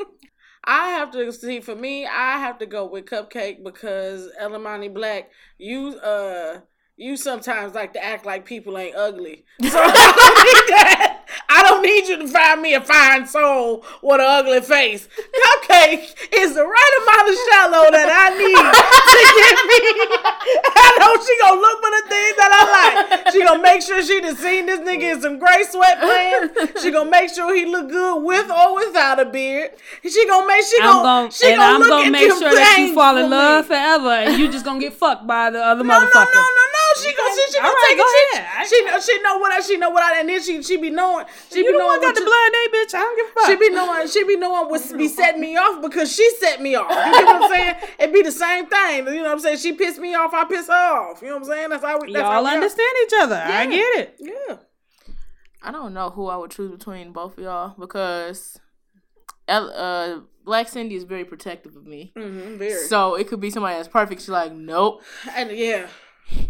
I have to see for me, I have to go with Cupcake because Elamani Black, you uh you sometimes like to act like people ain't ugly. So I don't need that. I don't need you to find me a fine soul with an ugly face. Cupcake is the right amount of shallow that I need to get me. I know she gonna look for the things that I like. She gonna make sure she done seen this nigga in some gray sweatpants. She gonna make sure he look good with or without a beard. She gonna make she gonna gonna she and gonna I'm gonna make sure that you fall in for me. love forever, and you just gonna get fucked by the other motherfucker. No, no, no, no, no. She gonna she, she All gonna right, take go it. ahead. She, she know she know what I she know what I and then she she be knowing she You be the knowing one got the you- blind date, bitch. I don't give a fuck. She be knowing she be knowing what be setting me off because she set me off. You know what I'm saying? It be the same thing. You know what I'm saying? She pissed me off, I piss her off. You know what I'm saying? That's how we that's Y'all we are. understand each other. I get it. Yeah. I don't know who I would choose between both of y'all because uh, Black Cindy is very protective of me. Mm-hmm, very. So it could be somebody that's perfect. She's like, nope. and yeah.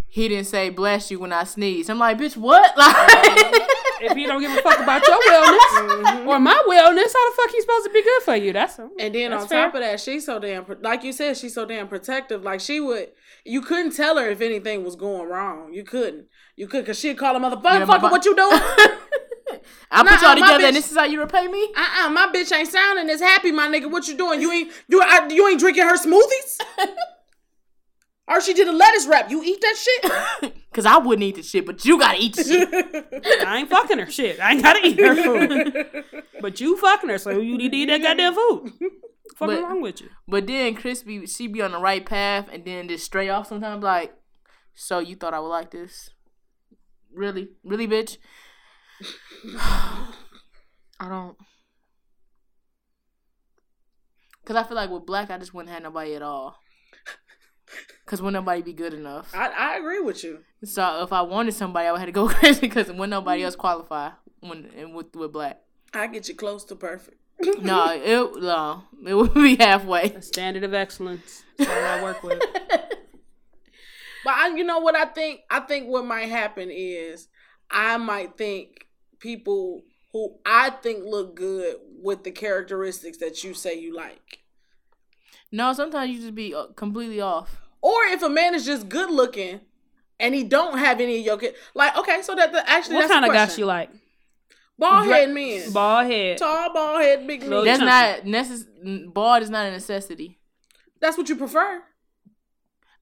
He didn't say bless you when I sneeze. I'm like, bitch, what? Like, If you don't give a fuck about your wellness or my wellness, how the fuck he supposed to be good for you? That's something. And then That's on fair. top of that, she's so damn like you said, she's so damn protective. Like she would, you couldn't tell her if anything was going wrong. You couldn't. You could, cause she'd call a motherfucker. Yeah, "Fucker, bu- what you doing? I put Nah, y'all my together bitch- and this is how you repay me? Uh uh my bitch ain't sounding as happy, my nigga. What you doing? You ain't you I, you ain't drinking her smoothies? or she did a lettuce wrap. You eat that shit? Because I wouldn't eat the shit, but you gotta eat the shit. I ain't fucking her shit. I ain't gotta eat her food. but you fucking her, so you need to eat that goddamn food. Fucking But- wrong with you? But then Crispy, she be on the right path and then just stray off sometimes. Like, so you thought I would like this? Really, really, bitch. I don't. Cause I feel like with Black, I just wouldn't have nobody at all. Cause wouldn't nobody be good enough? I, I agree with you. So if I wanted somebody, I would have to go crazy because wouldn't nobody else qualify when and with with Black. I get you close to perfect. No, it no, it would be halfway. A standard of excellence. That's all I work with. But I, you know what I think? I think what might happen is I might think people who I think look good with the characteristics that you say you like. No, sometimes you just be uh, completely off. Or if a man is just good looking and he don't have any of your kid, like okay, so that the, actually What that's kind of guy question. you like? Bald head men, Bald head. tall bald head, big Little. That's not necess- Bald is not a necessity. That's what you prefer.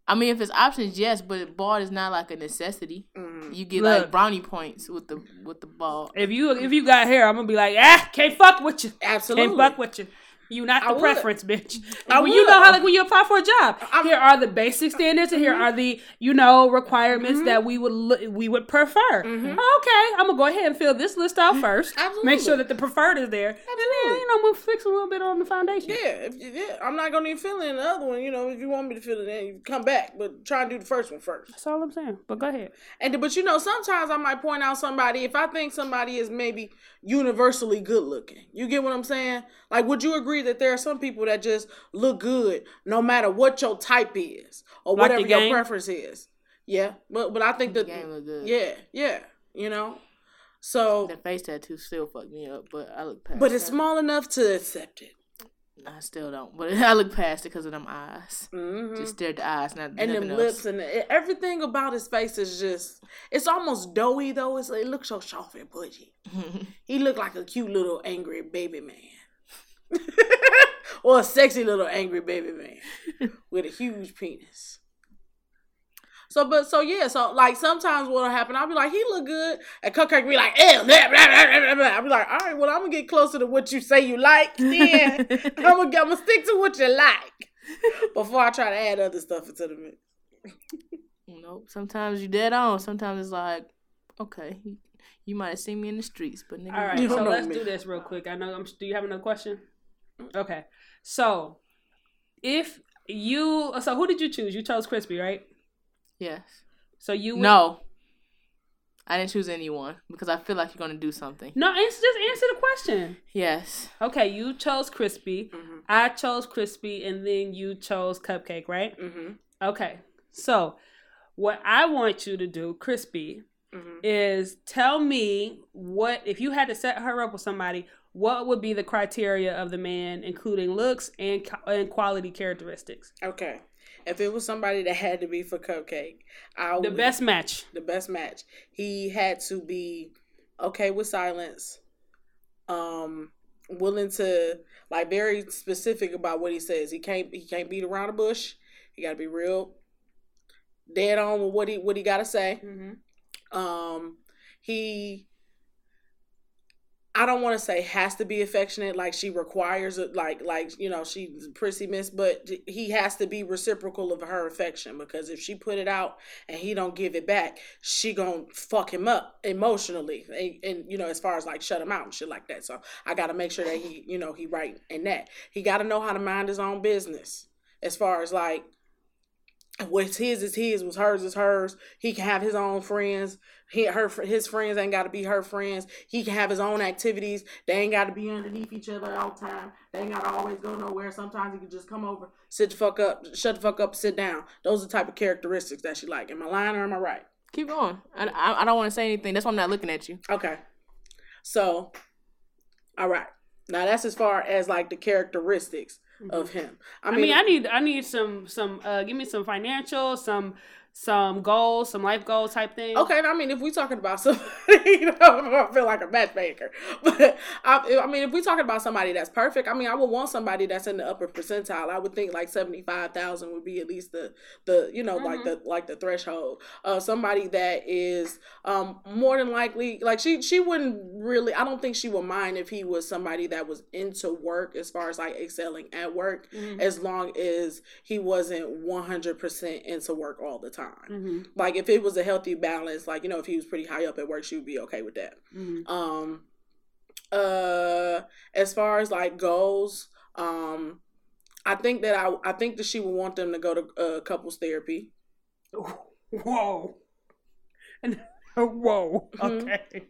I mean, if it's options, yes, but bald is not like a necessity. Mm. You get Look. like brownie points with the with the bald. If you if you got hair, I'm gonna be like, ah, can't fuck with you. Absolutely. Can't fuck with you. You not the preference, bitch. I you know how like when you apply for a job, I'm- Mm-hmm. here are the basic standards, and here are the you know requirements that we would lo- we would prefer. Mm-hmm. Okay, I'm gonna go ahead and fill this list out first. Absolutely. Make sure that the preferred is there, and then you know we'll fix a little bit on the foundation. Yeah, if yeah, I'm not gonna even fill in the other one. You know, if you want me to fill it in, you come back, but try and do the first one first. That's all I'm saying. But go ahead. And but you know, sometimes I might point out somebody if I think somebody is maybe universally good looking. You get what I'm saying? Like, would you agree that there are some people that just look good no matter what your type is or Like whatever your preference is? Yeah, but but I think that game look good. yeah, yeah, you know. So, The face tattoo still fucked me up, but I look past. but it's that. small enough to accept it. I still don't, but I look past it because of them eyes. hmm Just stare at the eyes, not and them else. lips and the, everything about his face is just it's almost doughy though. It's it looks so soft and pudgy. He looked like a cute little angry baby man. Or a sexy little angry baby man with a huge penis so but so yeah so like sometimes what'll happen i'll be like he look good and cupcake be like Ew, blah, blah, blah, blah, blah. i'll be like all right well i'm gonna get closer to what you say you like then i'm gonna, I'm gonna stick to what you like before i try to add other stuff into the mix Nope. Sometimes you dead on. Sometimes it's like, okay, you, you might have seen me in the streets, but nigga, All right, so let's me. do this real quick. I know. I'm, do you have another question? Okay. So, if you, so who did you choose? You chose Crispy, right? Yes. So you would- No. I didn't choose anyone because I feel like you're gonna do something. no. Answer, just answer the question. Yes. Okay, you chose Crispy. Mhm. I chose Crispy, and then you chose Cupcake, right? Mhm. Okay. So, what I want you to do, Crispy, Mhm. is tell me what if you had to set her up with somebody, what would be the criteria of the man, including looks and and quality characteristics. Okay. If it was somebody that had to be for Cupcake, I The would, best match. the best match. He had to be okay with silence, um, willing to like very specific about what he says. He can't he can't beat around the bush. He got to be real dead on with what he what he got to say. Mm-hmm. Um, he. I don't want to say has to be affectionate, like she requires it, like like you know she's prissy miss, but he has to be reciprocal of her affection because if she put it out and he don't give it back, she gonna fuck him up emotionally, and, and you know as far as like shut him out and shit like that. So I got to make sure that he you know he right in that. He got to know how to mind his own business as far as like what's his is his, what's hers is hers. He can have his own friends. He, her, his friends ain't got to be her friends. He can have his own activities. They ain't got to be underneath each other all the time. They ain't got to always go nowhere. Sometimes he can just come over, sit the fuck up, shut the fuck up, sit down. Those are the type of characteristics that she like. Am I lying or am I right? Keep going. I, I, I don't want to say anything. That's why I'm not looking at you. Okay. So, all right. Now that's as far as like the characteristics of him. I I mean, mean, I need I need some some uh give me some financial, some some goals, some life goal type thing. Okay, I mean, if we're talking about somebody, you know, I feel like a matchmaker. But I, I mean, if we're talking about somebody that's perfect, I mean, I would want somebody that's in the upper percentile. I would think like seventy five thousand would be at least the the you know like the like the threshold. Uh, somebody that is um more than likely like she she wouldn't really. I don't think she would mind if he was somebody that was into work as far as like excelling at work, Mhm. as long as he wasn't one hundred percent into work all the time Mhm. like if it was a healthy balance like you know if he was pretty high up at work she would be okay with that Mhm. um uh as far as like goals um i think that i i think that she would want them to go to uh, couples therapy Whoa. And whoa. Mhm. Okay.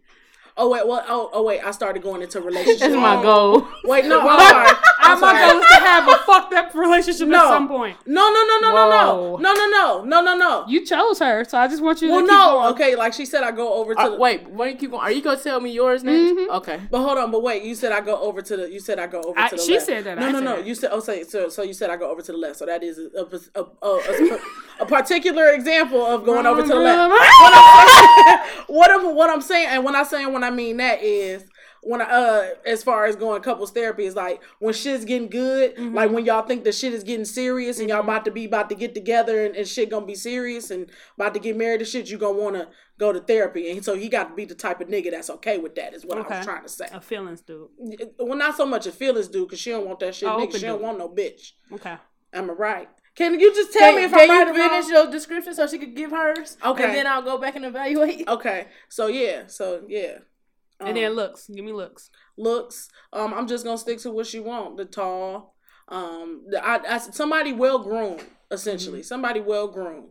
Oh wait well oh, oh wait i started going into relationships That's my goal. wait no i'm sorry I'm I'm my sorry. goal is to have a fucked up relationship No. at some point. no no no no no Whoa. no no no no no no no You chose her, so I just want you well to keep no going. okay like she said i go over to Uh, the, wait, why you keep going? Are you gonna tell me yours next? Mhm. Okay. But hold on, but wait. You said I go over to the. You said I go over I- to the left. she left. said that, No, I no, said no. that. You said oh, say so. So you said I go over to the left. So that is a a, a, a, a, a particular example of going over to the left. What I'm, what I'm what I'm saying, and when I saying when I mean that is when I uh as far as going couples therapy is like when shit's getting good, Mm-hmm. like when y'all think the shit is getting serious and y'all about to be about to get together and, and shit gonna be serious and about to get married and shit, you gonna wanna go to therapy. And so he got to be the type of nigga that's okay with that is what I Okay. was trying to say. A feelings dude. Well, not so much a feelings dude, because she don't want that shit. Oh, nigga. She don't want no bitch. Okay. Am I right? Can you just tell Can, me if I'm right or you finish wrong? your description so she could give hers? Okay. And then I'll go back and evaluate. Okay, so yeah, so yeah. Um, And then looks. Give me looks. looks. Um, I'm just gonna stick to what she want. The tall, um, the, I, I somebody well groomed, essentially. Mm-hmm. Somebody well groomed.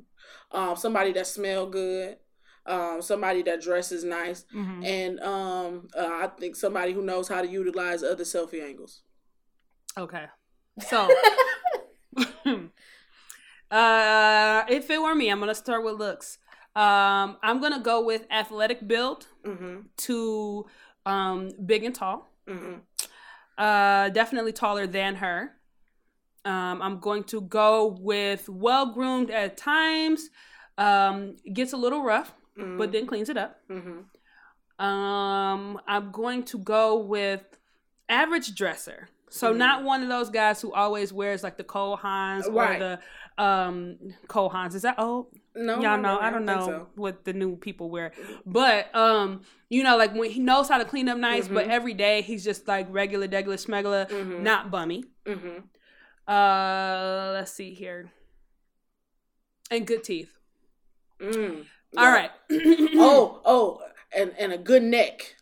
Um, somebody that smell good. Um, somebody that dresses nice, Mhm. and um, uh, I think somebody who knows how to utilize other selfie angles. Okay. So, uh, if it were me, I'm gonna start with looks. Um, I'm gonna go with athletic build Mm-hmm. to um big and tall. Mm-hmm. Uh, definitely taller than her. Um, I'm going to go with well groomed at times. Um, gets a little rough, Mm-hmm. but then cleans it up. mm-hmm. Um, I'm going to go with average dresser. So Mhm. not one of those guys who always wears like the Cole Haans Right. or the um Cole Haans. Is that old? No, Y'all no, know. no, I don't know so. what the new people wear, but um, you know, like when he knows how to clean up nice, but Mhm. every day he's just like regular, regular, smuggler, Mhm. not bummy. Mm-hmm. Uh, let's see here, and good teeth. Mm. All right. Oh, oh, and and a good neck.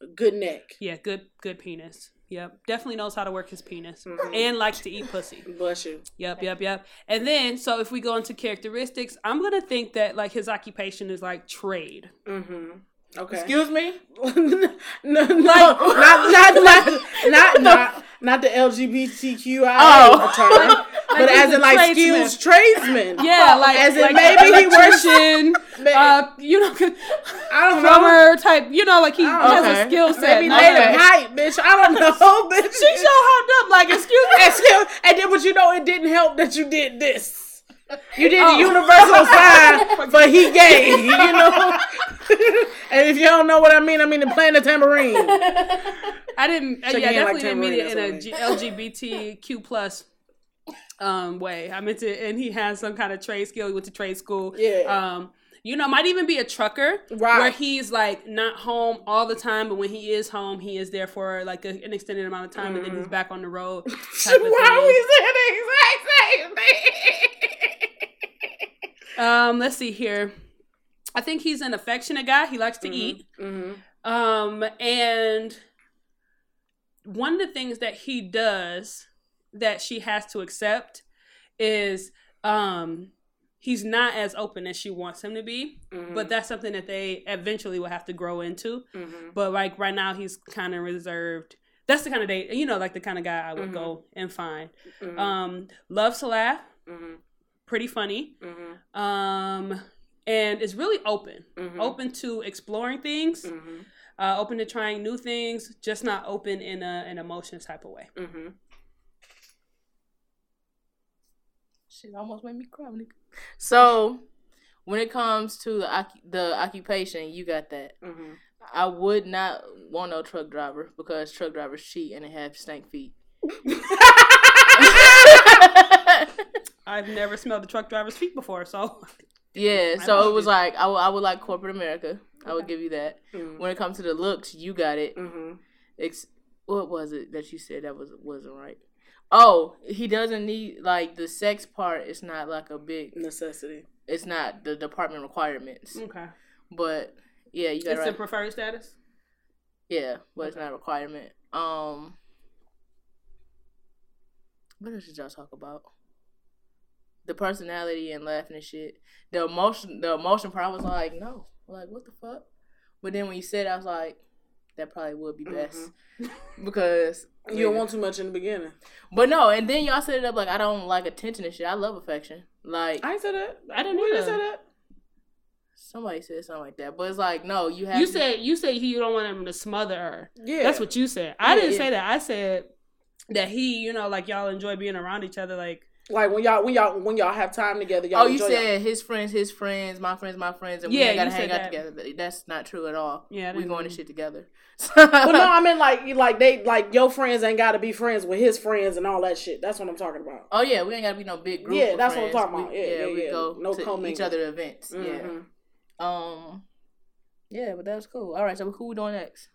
A good neck. Yeah, good good penis. Yep. Definitely knows how to work his penis. Mhm. And likes to eat pussy. Bless you. Yep, yep, yep. And then so if we go into characteristics, I'm gonna think that like his occupation is like trade. Mm-hmm. Okay. Excuse me. no, no, not, not, not, not, not, not the LGBTQI Oh. term, but as a in like tradesman. skills tradesman. Yeah, like as in like maybe he works- uh, you know, I don't know. drummer type. You know, like he Oh, has okay. a skill set. Maybe made like- him hype, bitch. I don't know, bitch. She so hopped up, like excuse me. Excuse, and then, but you know, it didn't help that you did this. You did Oh. the universal sign but he gay, you know. and if you don't know what I mean, I mean the playing the tambourine. I didn't. Uh, yeah, hand definitely like didn't mean it in a LGBTQ plus um way. I meant to, and he has some kind of trade skill. He went to trade school. Yeah. Um, you know, might even be a trucker, Right. Where he's like not home all the time, but when he is home, he is there for like a, an extended amount of time, and then he's back on the road. Why thing. we saying the exact same thing? Um, let's see here. I think he's an affectionate guy. He likes to eat. Mm-hmm. Um, and one of the things that he does that she has to accept is um he's not as open as she wants him to be. Mm-hmm. But that's something that they eventually will have to grow into. mm-hmm. But like right now he's kind of reserved. That's the kind of date, you know, like the kind of guy I would Mhm. go and find. Mm-hmm. Um, loves to laugh, mm-hmm. Pretty funny. Mm-hmm. Um, and is really open, Mm-hmm. open to exploring things. Mm-hmm. uh, open to trying new things, just not open in a an emotions type of way. Mm-hmm. Shit almost made me cry. nigga. So, when it comes to the the occupation, you got that. Mm-hmm. I would not want no truck driver because truck drivers cheat and they have stank feet. I've never smelled the truck driver's feet before, so yeah, so it was like I would, I would like corporate America. I would give you that. Mm-hmm. When it comes to the looks, you got it. Mm-hmm. Ex- what was it that you said that was wasn't right? Oh, he doesn't need like the sex part. It's not like a big. Necessity. It's not the department requirements. okay. But yeah, you got it It's right. a preferred status. Yeah, but it's not a requirement. Um, what else did y'all talk about? The personality and laughing and shit. The emotion, the emotion part. I was like, no, like what the fuck. But then when you said, it, I was like, that probably would be best mm-hmm. because You don't want too much in the beginning. But no, and then y'all set it up like I don't like attention and shit. I love affection. Like I ain't said that. I didn't We either. say that. somebody said something like that, but it's like no, you have. You to- said you said he you don't want him to smother her. Yeah. That's what you said. I Yeah, didn't yeah. say that. I said that he, you know, like y'all enjoy being around each other. Like Like when y'all when y'all when y'all have time together. Y'all Oh, you enjoy said his friends, his friends, my friends, my friends, and we Yeah, ain't gotta you hang out that. together. That's not true at all. Yeah, we didn't going to shit together. But no, I mean like like they like your friends ain't got to be friends with his friends and all that shit. That's what I'm talking about. oh yeah, we ain't gotta be no big group. Yeah, of that's what I'm talking about. We- Yeah, yeah, we yeah. go No to each other events. Yeah. Mhm. Um. Yeah, but that was cool. All right, so who we doing next?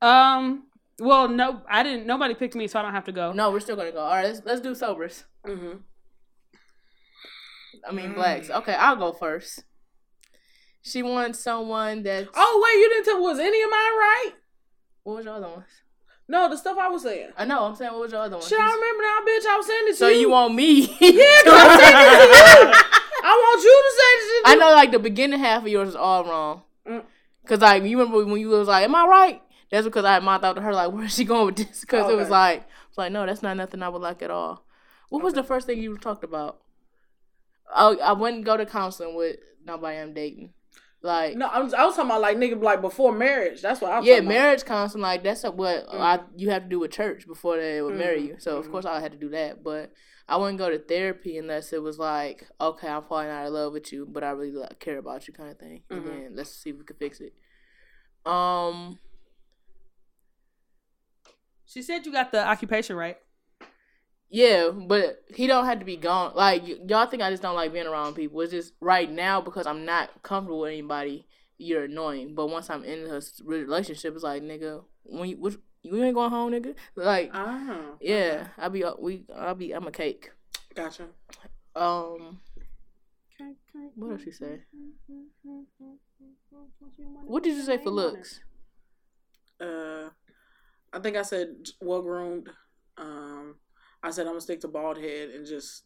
um well no I didn't nobody picked me so I don't have to go. No, we're still gonna go. All right, let's let's do sobers. Mhm. I mean Mm. blacks. Okay, I'll go first. She wants someone that. Oh wait, you didn't tell was any of mine right? What was your other ones? No, the stuff I was saying. I know. I'm saying what was your other one? Shit, I remember now, bitch. I was saying it to So you. you want me? Yeah, I'm saying it to you. I want you to say shit. I know, like the beginning half of yours is all wrong. Mm. Cause like you remember when you was like, "Am I right?" That's because I had mouthed out to her like, "Where's she going with this?" Because it was Okay. like, it's like, no, that's not nothing I would like at all. What was the first thing you talked about? Oh, I wouldn't go to counseling with nobody I'm dating. Like, No, I was, I was talking about like nigga like before marriage. That's what I was yeah, talking about. marriage counseling, like that's a, what Mm. I you have to do with church before they would marry Mhm, you. So of mhm. course I had to do that, but I wouldn't go to therapy unless it was like, okay, I'm falling out of love with you, but I really like, care about you, kind of thing. And Mhm. then let's see if we can fix it. Um, She said you got the occupation right. Yeah, but he don't have to be gone. Like y- y'all think I just don't like being around people. It's just right now because I'm not comfortable with anybody. You're annoying, but once I'm in a relationship, it's like nigga, when you which, you ain't going home, nigga. Like Ah, Yeah, I'll be uh, we I'll be I'm a cake. gotcha. Um Okay, okay. What else you say? What did you say for looks? Uh, I think I said well groomed. Um, I said I'm gonna stick to bald head and just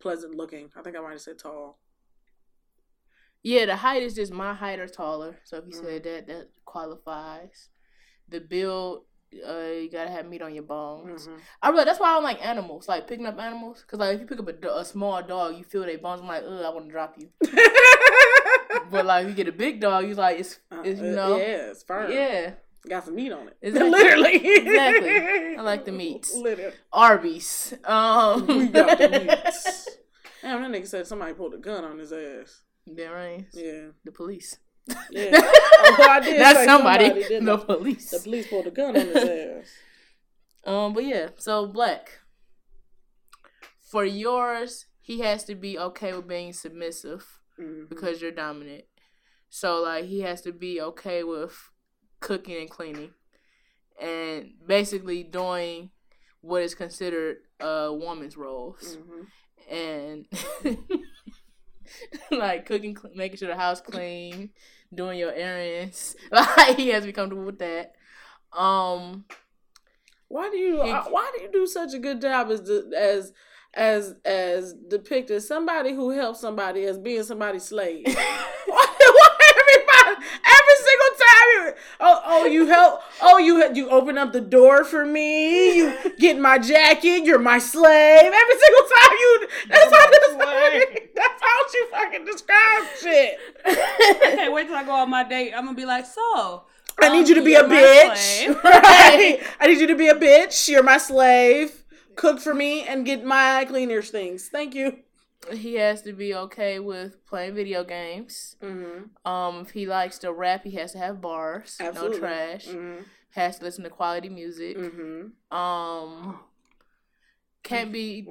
pleasant looking. I think I might have said tall. Yeah, the height is just my height or taller. So if you Mm. said that, that qualifies. The build, uh, you gotta have meat on your bones. Mhm. I really that's why I don't like animals, like picking up animals. Cause like if you pick up a, a small dog, you feel their bones. I'm like, ugh, I want to drop you. But like if you get a big dog, you like it's, it's you Uh, know, yeah, it's firm. yeah. Got some meat on it. Exactly. Literally, Exactly. I like the meats. Literally, Arby's. Um, we got the meats. Damn, that nigga said somebody pulled a gun on his ass. There right. Yeah, The police. yeah. Although I did That's somebody. somebody, the police. The police pulled a gun on his ass. Um, but yeah, so black. For yours, he has to be okay with being submissive Mhm. because you're dominant. So like he has to be okay with cooking and cleaning, and basically doing what is considered a woman's roles, Mhm. and like cooking, cl- making sure the house clean, doing your errands. Like he has to be comfortable with that. Um. Why do you He- why do you do such a good job as as as as depicted as somebody who helps somebody as being somebody's slave? why, why everybody every single oh oh you help oh you you open up the door for me you get my jacket you're my slave every single time you that's how this that's how you fucking describe shit. I can't wait till I go on my date. I'm gonna be like, so. I need um, you to be a bitch. Right? I need you to be a bitch. You're my slave. Cook for me and get my cleaners things. Thank you. He has to be okay with playing video games. Mm-hmm. Um, if he likes to rap, he has to have bars, Absolutely. no trash. Mm-hmm. Has to listen to quality music. Mm-hmm. Um, can't be.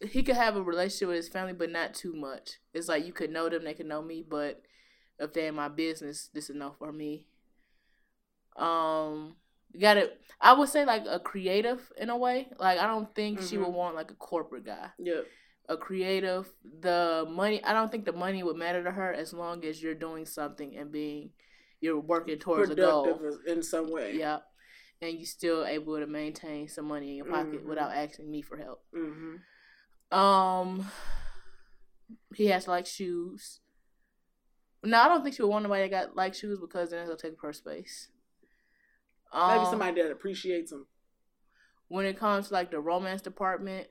He could have a relationship with his family, but not too much. It's like you could know them, they could know me, but if they're in my business, this is enough for me. Um, got to I would say like a creative in a way. Like I don't think she would want like a corporate guy. Yep. A creative. The money, I don't think the money would matter to her as long as you're doing something and being, you're working towards a goal. In some way. Yeah, and you're still able to maintain some money in your pocket Mhm. without asking me for help. Mm-hmm. Um, he has to like shoes. No, I don't think she would want nobody that got like shoes because then it'll take up her space. Um, Maybe somebody that appreciates them. when it comes to like the romance department,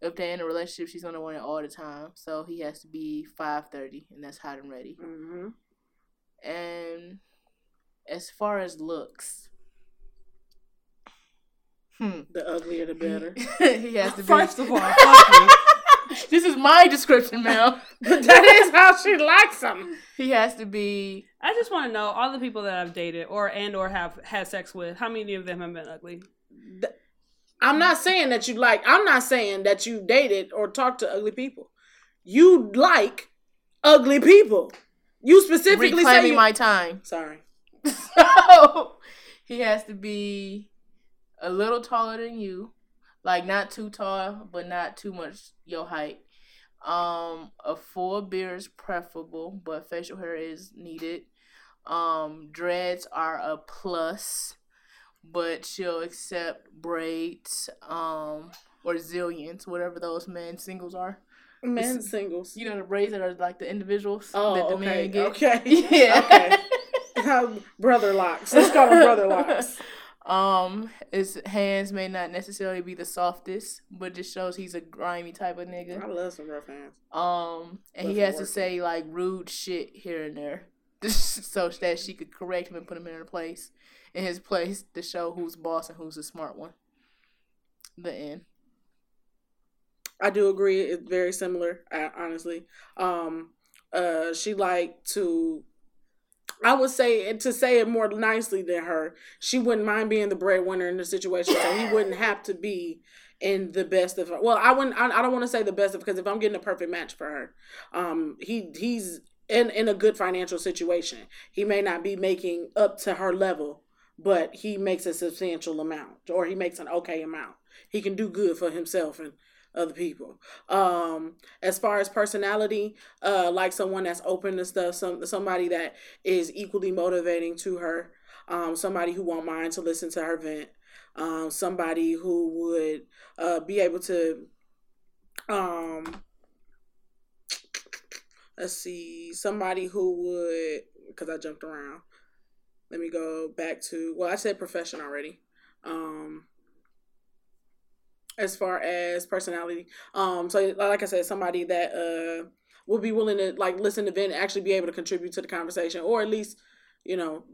if they're in a relationship, she's gonna want it all the time. So he has to be five thirty, and that's hot and ready. Mm-hmm. And as far as looks, hmm, The uglier the better. he has to be. First of all, this is my description, ma'am. but that is how she likes them. He has to be. I just want to know all the people that I've dated or and or have had sex with. How many of them have been ugly? I'm not saying that you like. I'm not saying that you dated or talked to ugly people. You like ugly people. You specifically say reclaiming you- my time. Sorry. So he has to be a little taller than you, like not too tall, but not too much your height. Um, a full beard is preferable, but facial hair is needed. Um, dreads are a plus, but she'll accept braids, um, or zillions, whatever those men singles are. Men singles. You know the braids that are like the individuals Oh, that the okay. men get. Okay. Yeah. Okay. brother locks. Let's call them brother locks. Um, his hands may not necessarily be the softest, but just shows he's a grimy type of nigga. I love some rough hands. Um, and he has to say like rude shit here and there, so that she could correct him and put him in her place, in his place to show who's boss and who's the smart one. The end. I do agree. It's very similar, honestly. Um, uh, she like to. I would say to say it more nicely than her. She wouldn't mind being the breadwinner in the situation, so he wouldn't have to be in the best of. Well, I wouldn't. I, I don't want to say the best of because if I'm getting a perfect match for her, um, he he's in in a good financial situation. He may not be making up to her level, but he makes a substantial amount, or he makes an okay amount. He can do good for himself and other people. Um, as far as personality, uh, like someone that's open to stuff, some somebody that is equally motivating to her, um, somebody who won't mind to listen to her vent, um, somebody who would uh, be able to, um, let's see, somebody who would, because I jumped around. Let me go back to well, I said profession already. Um, as far as personality. Um, so like I said, somebody that uh will be willing to like listen to Ben, actually be able to contribute to the conversation, or at least you know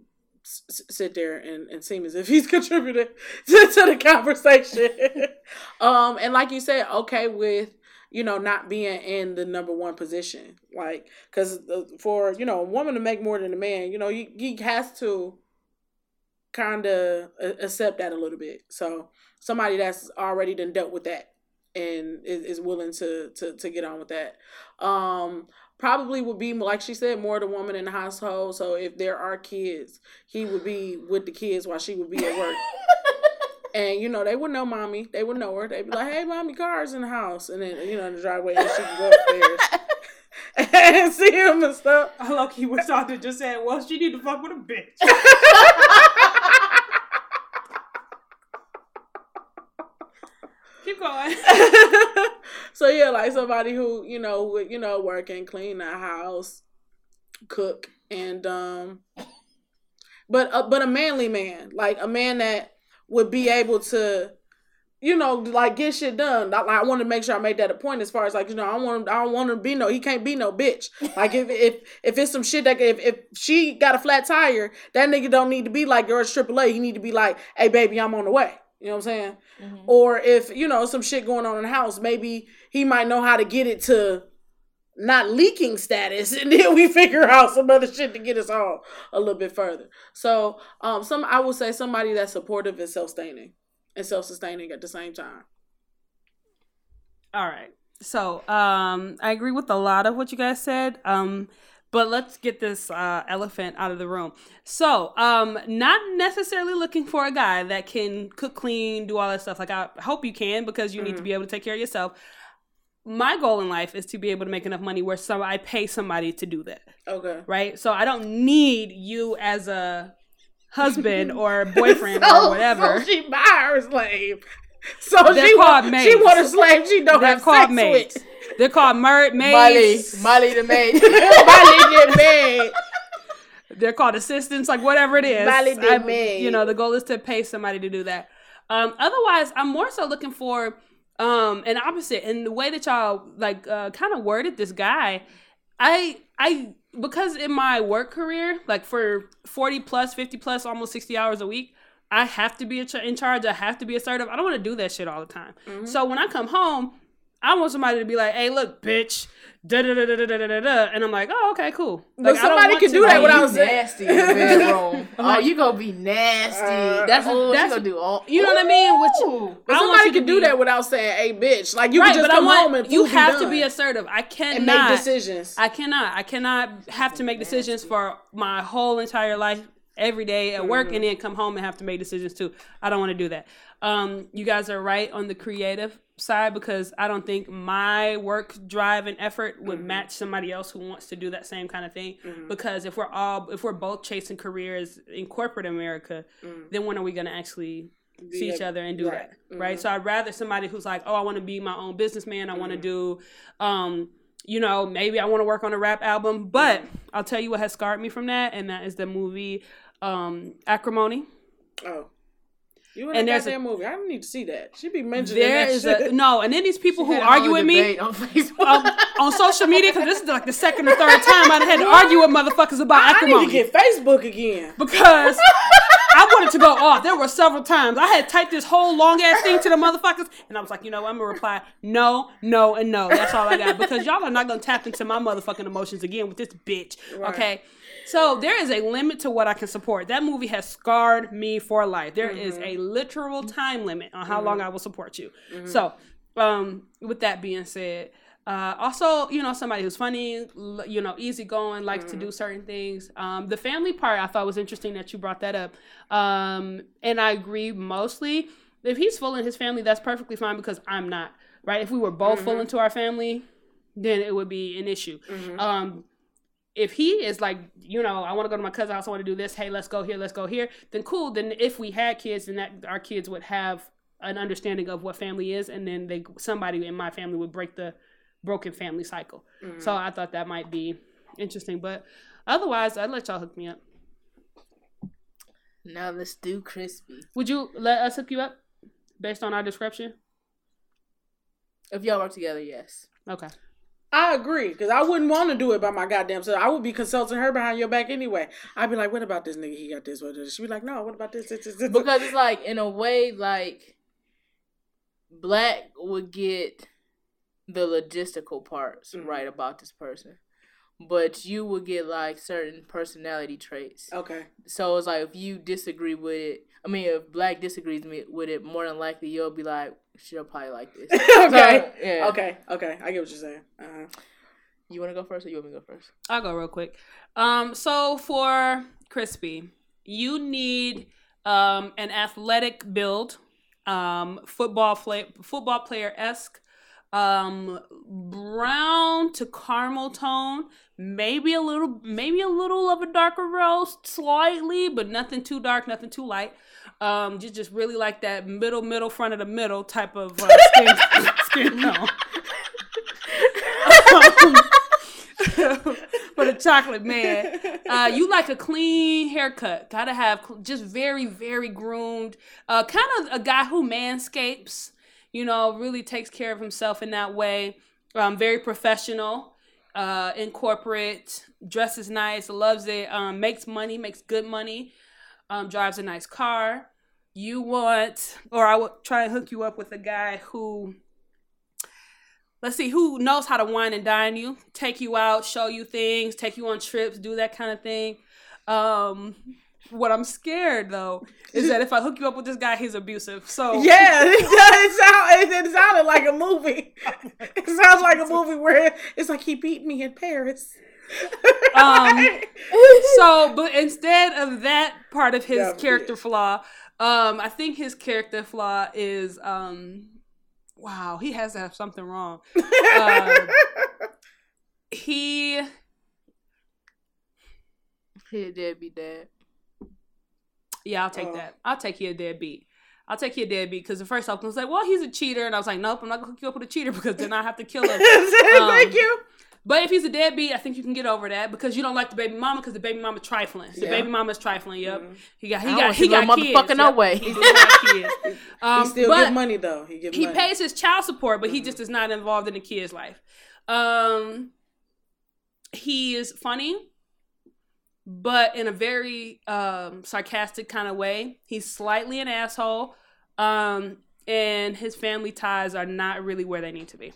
s- sit there and, and seem as if he's contributing to, to the conversation. um, and like you said, okay with you know not being in the number one position, like because for you know a woman to make more than a man, you know he, has to kind of accept that a little bit. So somebody that's already done dealt with that and is, is willing to, to to get on with that. Um, probably would be like she said, more the woman in the household. So if there are kids, he would be with the kids while she would be at work. and you know they would know mommy. They would know her. They'd be like, "Hey, mommy, car's in the house," and then you know in the driveway, and she can go upstairs and see him and stuff. I lucky wish I could just said, "Well, she need to fuck with a bitch." Keep going. so yeah, like somebody who you know would you know work and clean the house, cook, and um, but uh, but a manly man, like a man that would be able to, you know, like get shit done. Like, I want to make sure I made that a point as far as like you know I don't want him, I don't want him to be no he can't be no bitch. Like if if if it's some shit that if if she got a flat tire, that nigga don't need to be like George AAA. He need to be like, hey baby, I'm on the way. You know what I'm saying? Mm-hmm. Or if, you know, some shit going on in the house, maybe he might know how to get it to not leaking status and then we figure out some other shit to get us all a little bit further. So, um some I would say somebody that's supportive and self-sustaining and self-sustaining at the same time. All right. So, um I agree with a lot of what you guys said. Um but let's get this uh, elephant out of the room. So, um, not necessarily looking for a guy that can cook, clean, do all that stuff. Like I hope you can because you mm-hmm. need to mm-hmm. be able to take care of yourself. My goal in life is to be able to make enough money where some I pay somebody to do that. Okay. Right. So I don't need you as a husband or boyfriend so, or whatever. So she buy her slave. So They're she want, maids. she want a slave she don't They're have called sex maids. with. They're called mer- maids. Molly, Molly the maid. Molly the maid. They're called assistants, like whatever it is. Molly the maid. You know, the goal is to pay somebody to do that. Um, otherwise, I'm more so looking for um and opposite. And the way that y'all like uh, kind of worded this guy, I I because in my work career, like for 40 plus, 50 plus, almost 60 hours a week, I have to be in charge. I have to be assertive. I don't want to do that shit all the time. Mm-hmm. So when I come home, I want somebody to be like, "Hey, look, bitch." Da, da, da, da, da, da, da, da. And I'm like, oh, okay, cool. Like, but somebody can do that without nasty in the bedroom. oh, you gonna be nasty. Uh, that's what that's, you gonna do. All, you know what I mean? Which, but somebody can do be, that without saying, "Hey, bitch." Like you right, can just come want, home and you have to be assertive. I cannot and make decisions. I cannot. I cannot have to make decisions for my whole entire life every day at work mm-hmm. and then come home and have to make decisions too. I don't want to do that. Um, you guys are right on the creative side because I don't think my work drive and effort would mm-hmm. match somebody else who wants to do that same kind of thing. Mm-hmm. Because if we're all if we're both chasing careers in corporate America, mm-hmm. then when are we going to actually see each other and do right. that? Right. Mm-hmm. So I'd rather somebody who's like, oh, I want to be my own businessman. I want to mm-hmm. do. Um, you know, maybe I want to work on a rap album, but mm-hmm. I'll tell you what has scarred me from that, and that is the movie um, Acrimony. Oh. You in and that goddamn a, movie. I don't need to see that. She be mentioning there that is shit. A, no, and then these people she who argue with me on Facebook, um, on social media, because this is like the second or third time I had to argue with motherfuckers about I, acrimony. I need to get Facebook again because I wanted to go off. There were several times I had typed this whole long ass thing to the motherfuckers, and I was like, you know, what? I'm gonna reply no, no, and no. That's all I got because y'all are not gonna tap into my motherfucking emotions again with this bitch. Right. Okay. So there is a limit to what I can support. That movie has scarred me for life. There mm-hmm. is a literal time limit on how mm-hmm. long I will support you. Mm-hmm. So, um, with that being said, uh, also, you know, somebody who's funny, you know, easygoing, likes to do mm-hmm. certain things. Um, the family part I thought was interesting that you brought that up. Um, and I agree mostly. If he's full in his family, that's perfectly fine because I'm not. right? If we were both Mm-hmm. full into our family, then it would be an issue. Um, if he is like, you know, I want to go to my cousin's house, I want to do this. Hey, let's go here, let's go here. Then cool. Then if we had kids, then that our kids would have an understanding of what family is, and then they somebody in my family would break the broken family cycle. Mm-hmm. So I thought that might be interesting, but otherwise, I'd let y'all hook me up. Now let's do crispy. Would you let us hook you up based on our description? If y'all work together, yes. Okay. I agree because I wouldn't want to do it by my goddamn self. I would be consulting her behind your back anyway. I'd be like, "What about this nigga? He got this. What this?" She'd be like, "No, what about this? this, this, this? Because it's like in a way, like black would get the logistical parts Mhm. right about this person, but you would get like certain personality traits. okay, So it's like if you disagree with it, I mean, if black disagrees me- with it, more than likely you'll be like, she'll probably like this. okay, So, yeah. okay, okay. I get what you're saying. Uh-huh. You want to go first, or you want me to go first? I'll go real quick. Um, so for crispy, you need um an athletic build, um, football play, football player esque, um, brown to caramel tone, maybe a little, maybe a little of a darker roast, slightly, but nothing too dark, nothing too light. Um, just just really like that middle, middle, front of the middle type of uh, skin, skin tone. for the chocolate man. Uh, you like a clean haircut. Gotta have cl- just very, very groomed. Uh, kind of a guy who manscapes. You know, really takes care of himself in that way. Um, very professional. Uh, in corporate, dresses nice, loves it. Um, makes money, makes good money. Um, drives a nice car. You want, or I would try and hook you up with a guy who let's see who knows how to wine and dine you take you out show you things take you on trips do that kind of thing um what i'm scared though is that if i hook you up with this guy he's abusive so Yeah, it. It, sound, it, it sounded like a movie. It sounds like a movie where it's like he beat me in Paris. Um, so but instead of that part of his Yeah, character yeah. flaw um i think his character flaw is um wow he has to have something wrong uh, he He a be dad. Yeah, I'll take Oh. that. I'll take you a deadbeat. I'll take you a deadbeat because the first off I was like, well, he's a cheater, and I was like, nope, I'm not gonna hook you up with a cheater because then I have to kill him. Thank Um, you. But if he's a deadbeat, I think you can get over that because you don't like the baby mama because the baby mama trifling. The Yeah. baby mama's trifling. Yep, Mhm. he got he I got he got kids. motherfucker no way. He kids. Um, he still but give money though. He give money. he money. pays his child support, but he Mhm. just is not involved in the kid's life. Um, he is funny, but in a very um, sarcastic kind of way. He's slightly an asshole, um, and his family ties are not really where they need to be.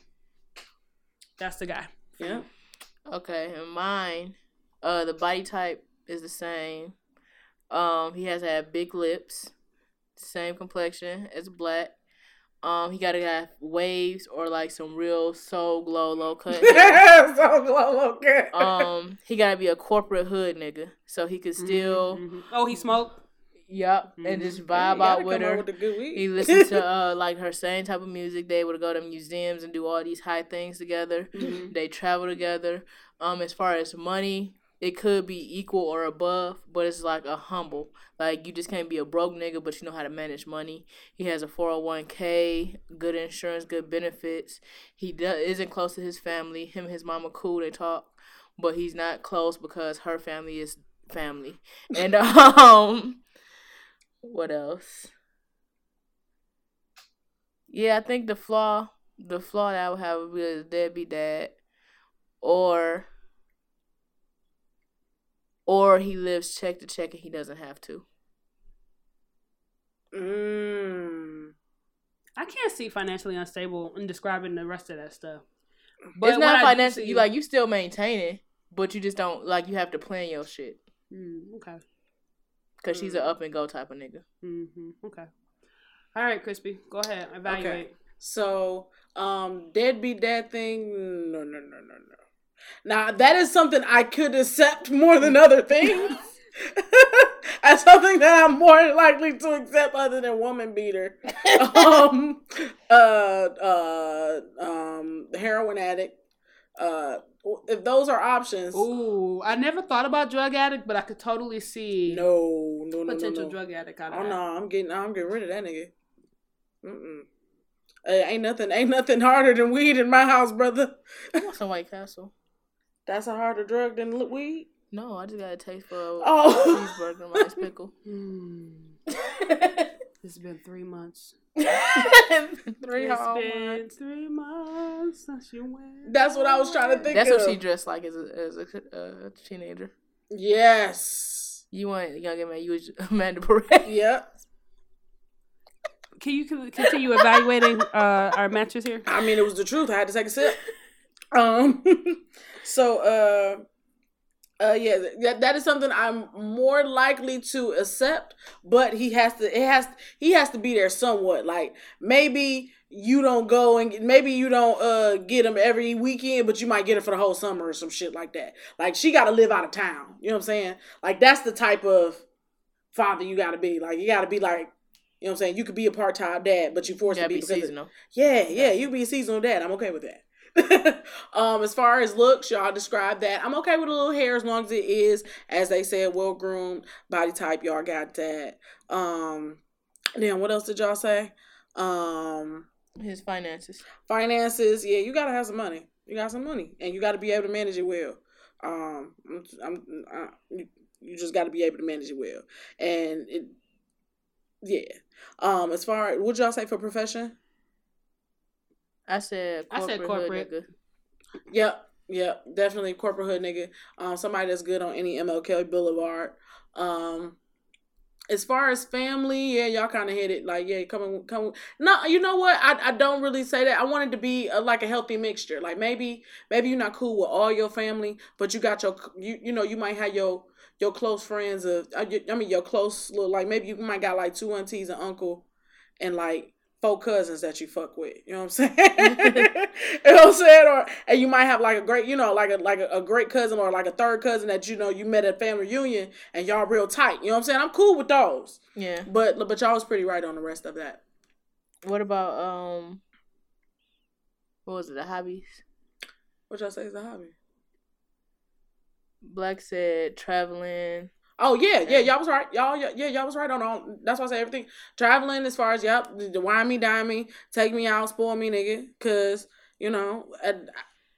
That's the guy. Yeah. Okay, and mine, uh, the body type is the same. Um, he has have big lips, same complexion as black. Um, he gotta have waves or like some real soul glow low cut. hair. so glow, okay. um, he gotta be a corporate hood nigga, so he could still, Mhm, mhm. Oh, he smoked. yup, and Mhm. just vibe out with her. With the good weed. He listens to uh like her same type of music. They would go to museums and do all these high things together. Mhm. They travel together. Um, as far as money, it could be equal or above, but it's like a humble. Like you just can't be a broke nigga, but you know how to manage money. He has a four hundred one k, good insurance, good benefits. He does, isn't close to his family. Him and his mama cool. They talk, but he's not close because her family is family. And um, what else? Yeah, I think the flaw, the flaw that I would have would be a deadbeat dad, or, or he lives check to check and he doesn't have to. Mm. I can't see financially unstable in describing the rest of that stuff. But it's not I do financial. see- You like you still maintain it, but you just don't like you have to plan your shit Mm, okay. because she's an up and go type of nigga. hmm Okay. All right, Crispy. Go ahead. Evaluate. Okay. So, um, deadbeat dad thing, no, no, no, no, no. Now that is something I could accept more than other things. That's something that I'm more likely to accept other than woman beater. um, uh, uh, um, heroin addict. Uh, if those are options, Ooh, I never thought about drug addict, but I could totally see no, no, no, potential no, no. drug addict out of Oh that. no, I'm getting, I'm getting rid of that nigga. Mm-mm. Hey, ain't nothing, ain't nothing harder than weed in my house, brother. I want some White Castle. That's a harder drug than l- weed. No, I just got a taste for a Oh. cheeseburger and rice pickle. Hmm. It's been three months. Three It's whole been months. three months since you went. That's what I was trying to think That's of. what she dressed like as a, as a uh, teenager. Yes. You want younger man, you was Amanda Perez. Yep. Can you con- continue evaluating uh, our matches here? I mean, it was the truth. I had to take a sip. Um. So, uh. Uh yeah, that, that is something I'm more likely to accept, but he has to it has he has to be there somewhat. Like maybe you don't go and maybe you don't uh get him every weekend, but you might get it for the whole summer or some shit like that. Like she got to live out of town. You know what I'm saying? Like that's the type of father you got to be. Like you got to be like you know what I'm saying? You could be a part-time dad, but you forced Gotta be be because of- seasonal. yeah, yeah, you be a seasonal dad. I'm okay with that. um, as far as looks, y'all describe that. I'm okay with a little hair as long as it is, as they said, well groomed body type. Y'all got that. Um, then what else did y'all say? Um, His finances. finances. Yeah, you gotta have some money. You got some money, and you got to be able to manage it well. Um, I'm, I'm I, you, just got to be able to manage it well, and it, yeah. Um, as far what y'all say for profession? I said I said corporate. Hood nigga. Yep, yep, definitely corporate hood nigga. Um, somebody that's good on any MLK Boulevard. Um, as far as family, yeah, y'all kind of hit it. Like, yeah, come come. No, you know what? I, I don't really say that. I wanted to be a, like a healthy mixture. Like maybe maybe you're not cool with all your family, but you got your you you know you might have your your close friends of I I mean your close little like maybe you might got like two aunties and uncle, and like four cousins that you fuck with. You know what I'm saying? you know what I'm saying? Or and you might have like a great, you know, like a like a, a great cousin or like a third cousin that you know you met at family reunion and y'all real tight. You know what I'm saying? I'm cool with those. Yeah. But but y'all was pretty right on the rest of that. What about um? What was it? The hobbies. What y'all say is a hobby? Black said traveling. Oh yeah, yeah, y'all was right. Y'all, yeah, y'all was right on all. That's why I say everything. Traveling as far as yep, the wine me, dine me, take me out, spoil me, nigga. Cause you know, I,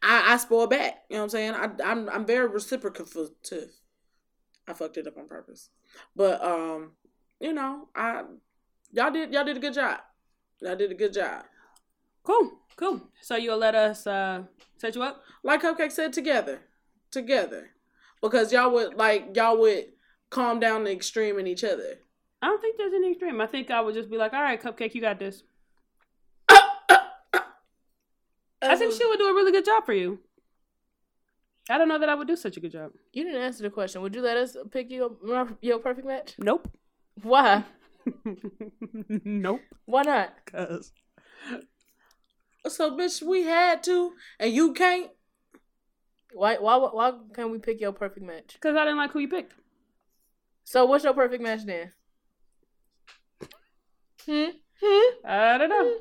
I, I spoil back. You know what I'm saying? I, I'm, I'm very reciprocative. I fucked it up on purpose, but um, you know, I, y'all did, y'all did a good job. Y'all did a good job. Cool, cool. So you'll let us uh, set you up? Like Cupcake said, together, together, because y'all would like y'all would calm down the extreme in each other. I don't think there's any extreme. I think I would just be like, all right, Cupcake, you got this. I think she would do a really good job for you. I don't know that I would do such a good job. You didn't answer the question. Would you let us pick your your perfect match? Nope. Why? nope. Why not? Cause So, bitch, we had to, and you can't. Why? Why? Why can't we pick your perfect match? Cause I didn't like who you picked. So what's your perfect match then? Hmm. Hmm. I don't know.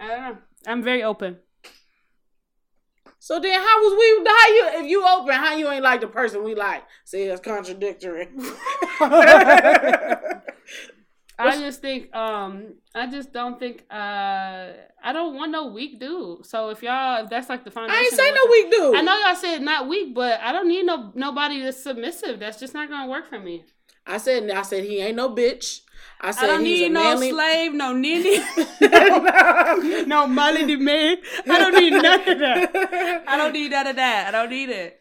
I don't know. I'm very open. So then, how was we? How you? If you open, how you ain't like the person we like? See, it's contradictory. I just think um I just don't think uh I don't want no weak dude. So if y'all if that's like the foundation I ain't say no weak dude. I know y'all said not weak, but I don't need no nobody that's submissive. That's just not gonna work for me. I said. I said he ain't no bitch. I said I don't he's need a no manly. slave, no ninny, no melody man. I don't need none of that. I don't need none of that. I don't need it.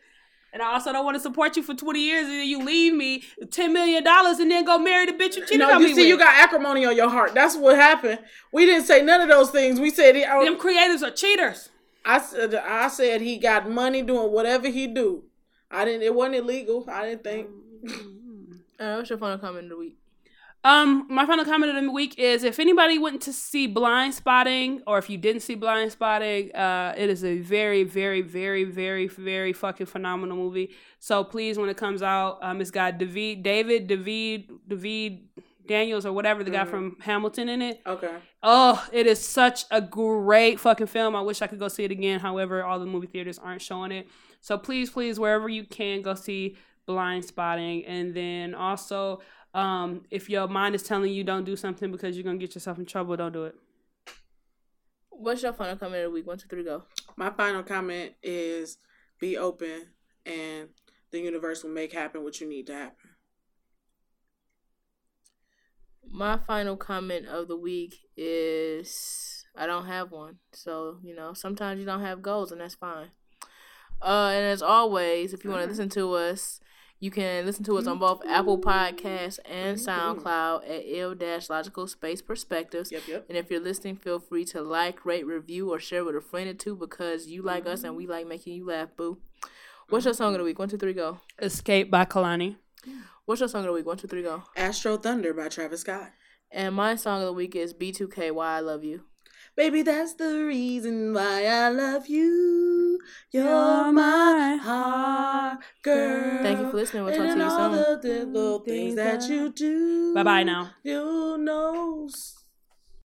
And I also don't want to support you for 20 years and then you leave me $10 million and then go marry the bitch you cheated no, on you me see, with. you got acrimony on your heart. That's what happened. We didn't say none of those things. We said he. I, Them creators are cheaters. I said. I said he got money doing whatever he do. I didn't. It wasn't illegal. I didn't think. Uh, what's your final comment of the week? Um, my final comment of the week is if anybody went to see Blindspotting, or if you didn't see Blindspotting, uh, it is a very, very, very, very, very fucking phenomenal movie. So please, when it comes out, um, it's got David, David, David, David Daniels, or whatever the guy Mhm. from Hamilton in it. Okay. Oh, it is such a great fucking film. I wish I could go see it again. However, all the movie theaters aren't showing it. So please, please, wherever you can, go see Blindspotting. And then also, um, if your mind is telling you don't do something because you're gonna get yourself in trouble, don't do it. What's your final comment of the week? One, two, three, go. My final comment is be open and the universe will make happen what you need to happen. My final comment of the week is I don't have one. So, you know, sometimes you don't have goals and that's fine. Uh and as always, if you want to listen to us, you can listen to us on both Apple Podcasts and mm-hmm. SoundCloud at ill dash logical space perspectives. Yep, yep. And if you're listening, feel free to like, rate, review, or share with a friend or two because you like us and mm-hmm. we like making you laugh, boo. What's your song of the week? One, two, three, go. Escape by Kehlani. What's your song of the week? One, two, three, go. Astrothunder by Travis Scott. And my song of the week is B2K, Why I Love You. Baby, that's the reason why I love you. You're my heart, girl. Thank you for listening. We'll talk to and you all soon. the little things that you do. Bye bye now. You know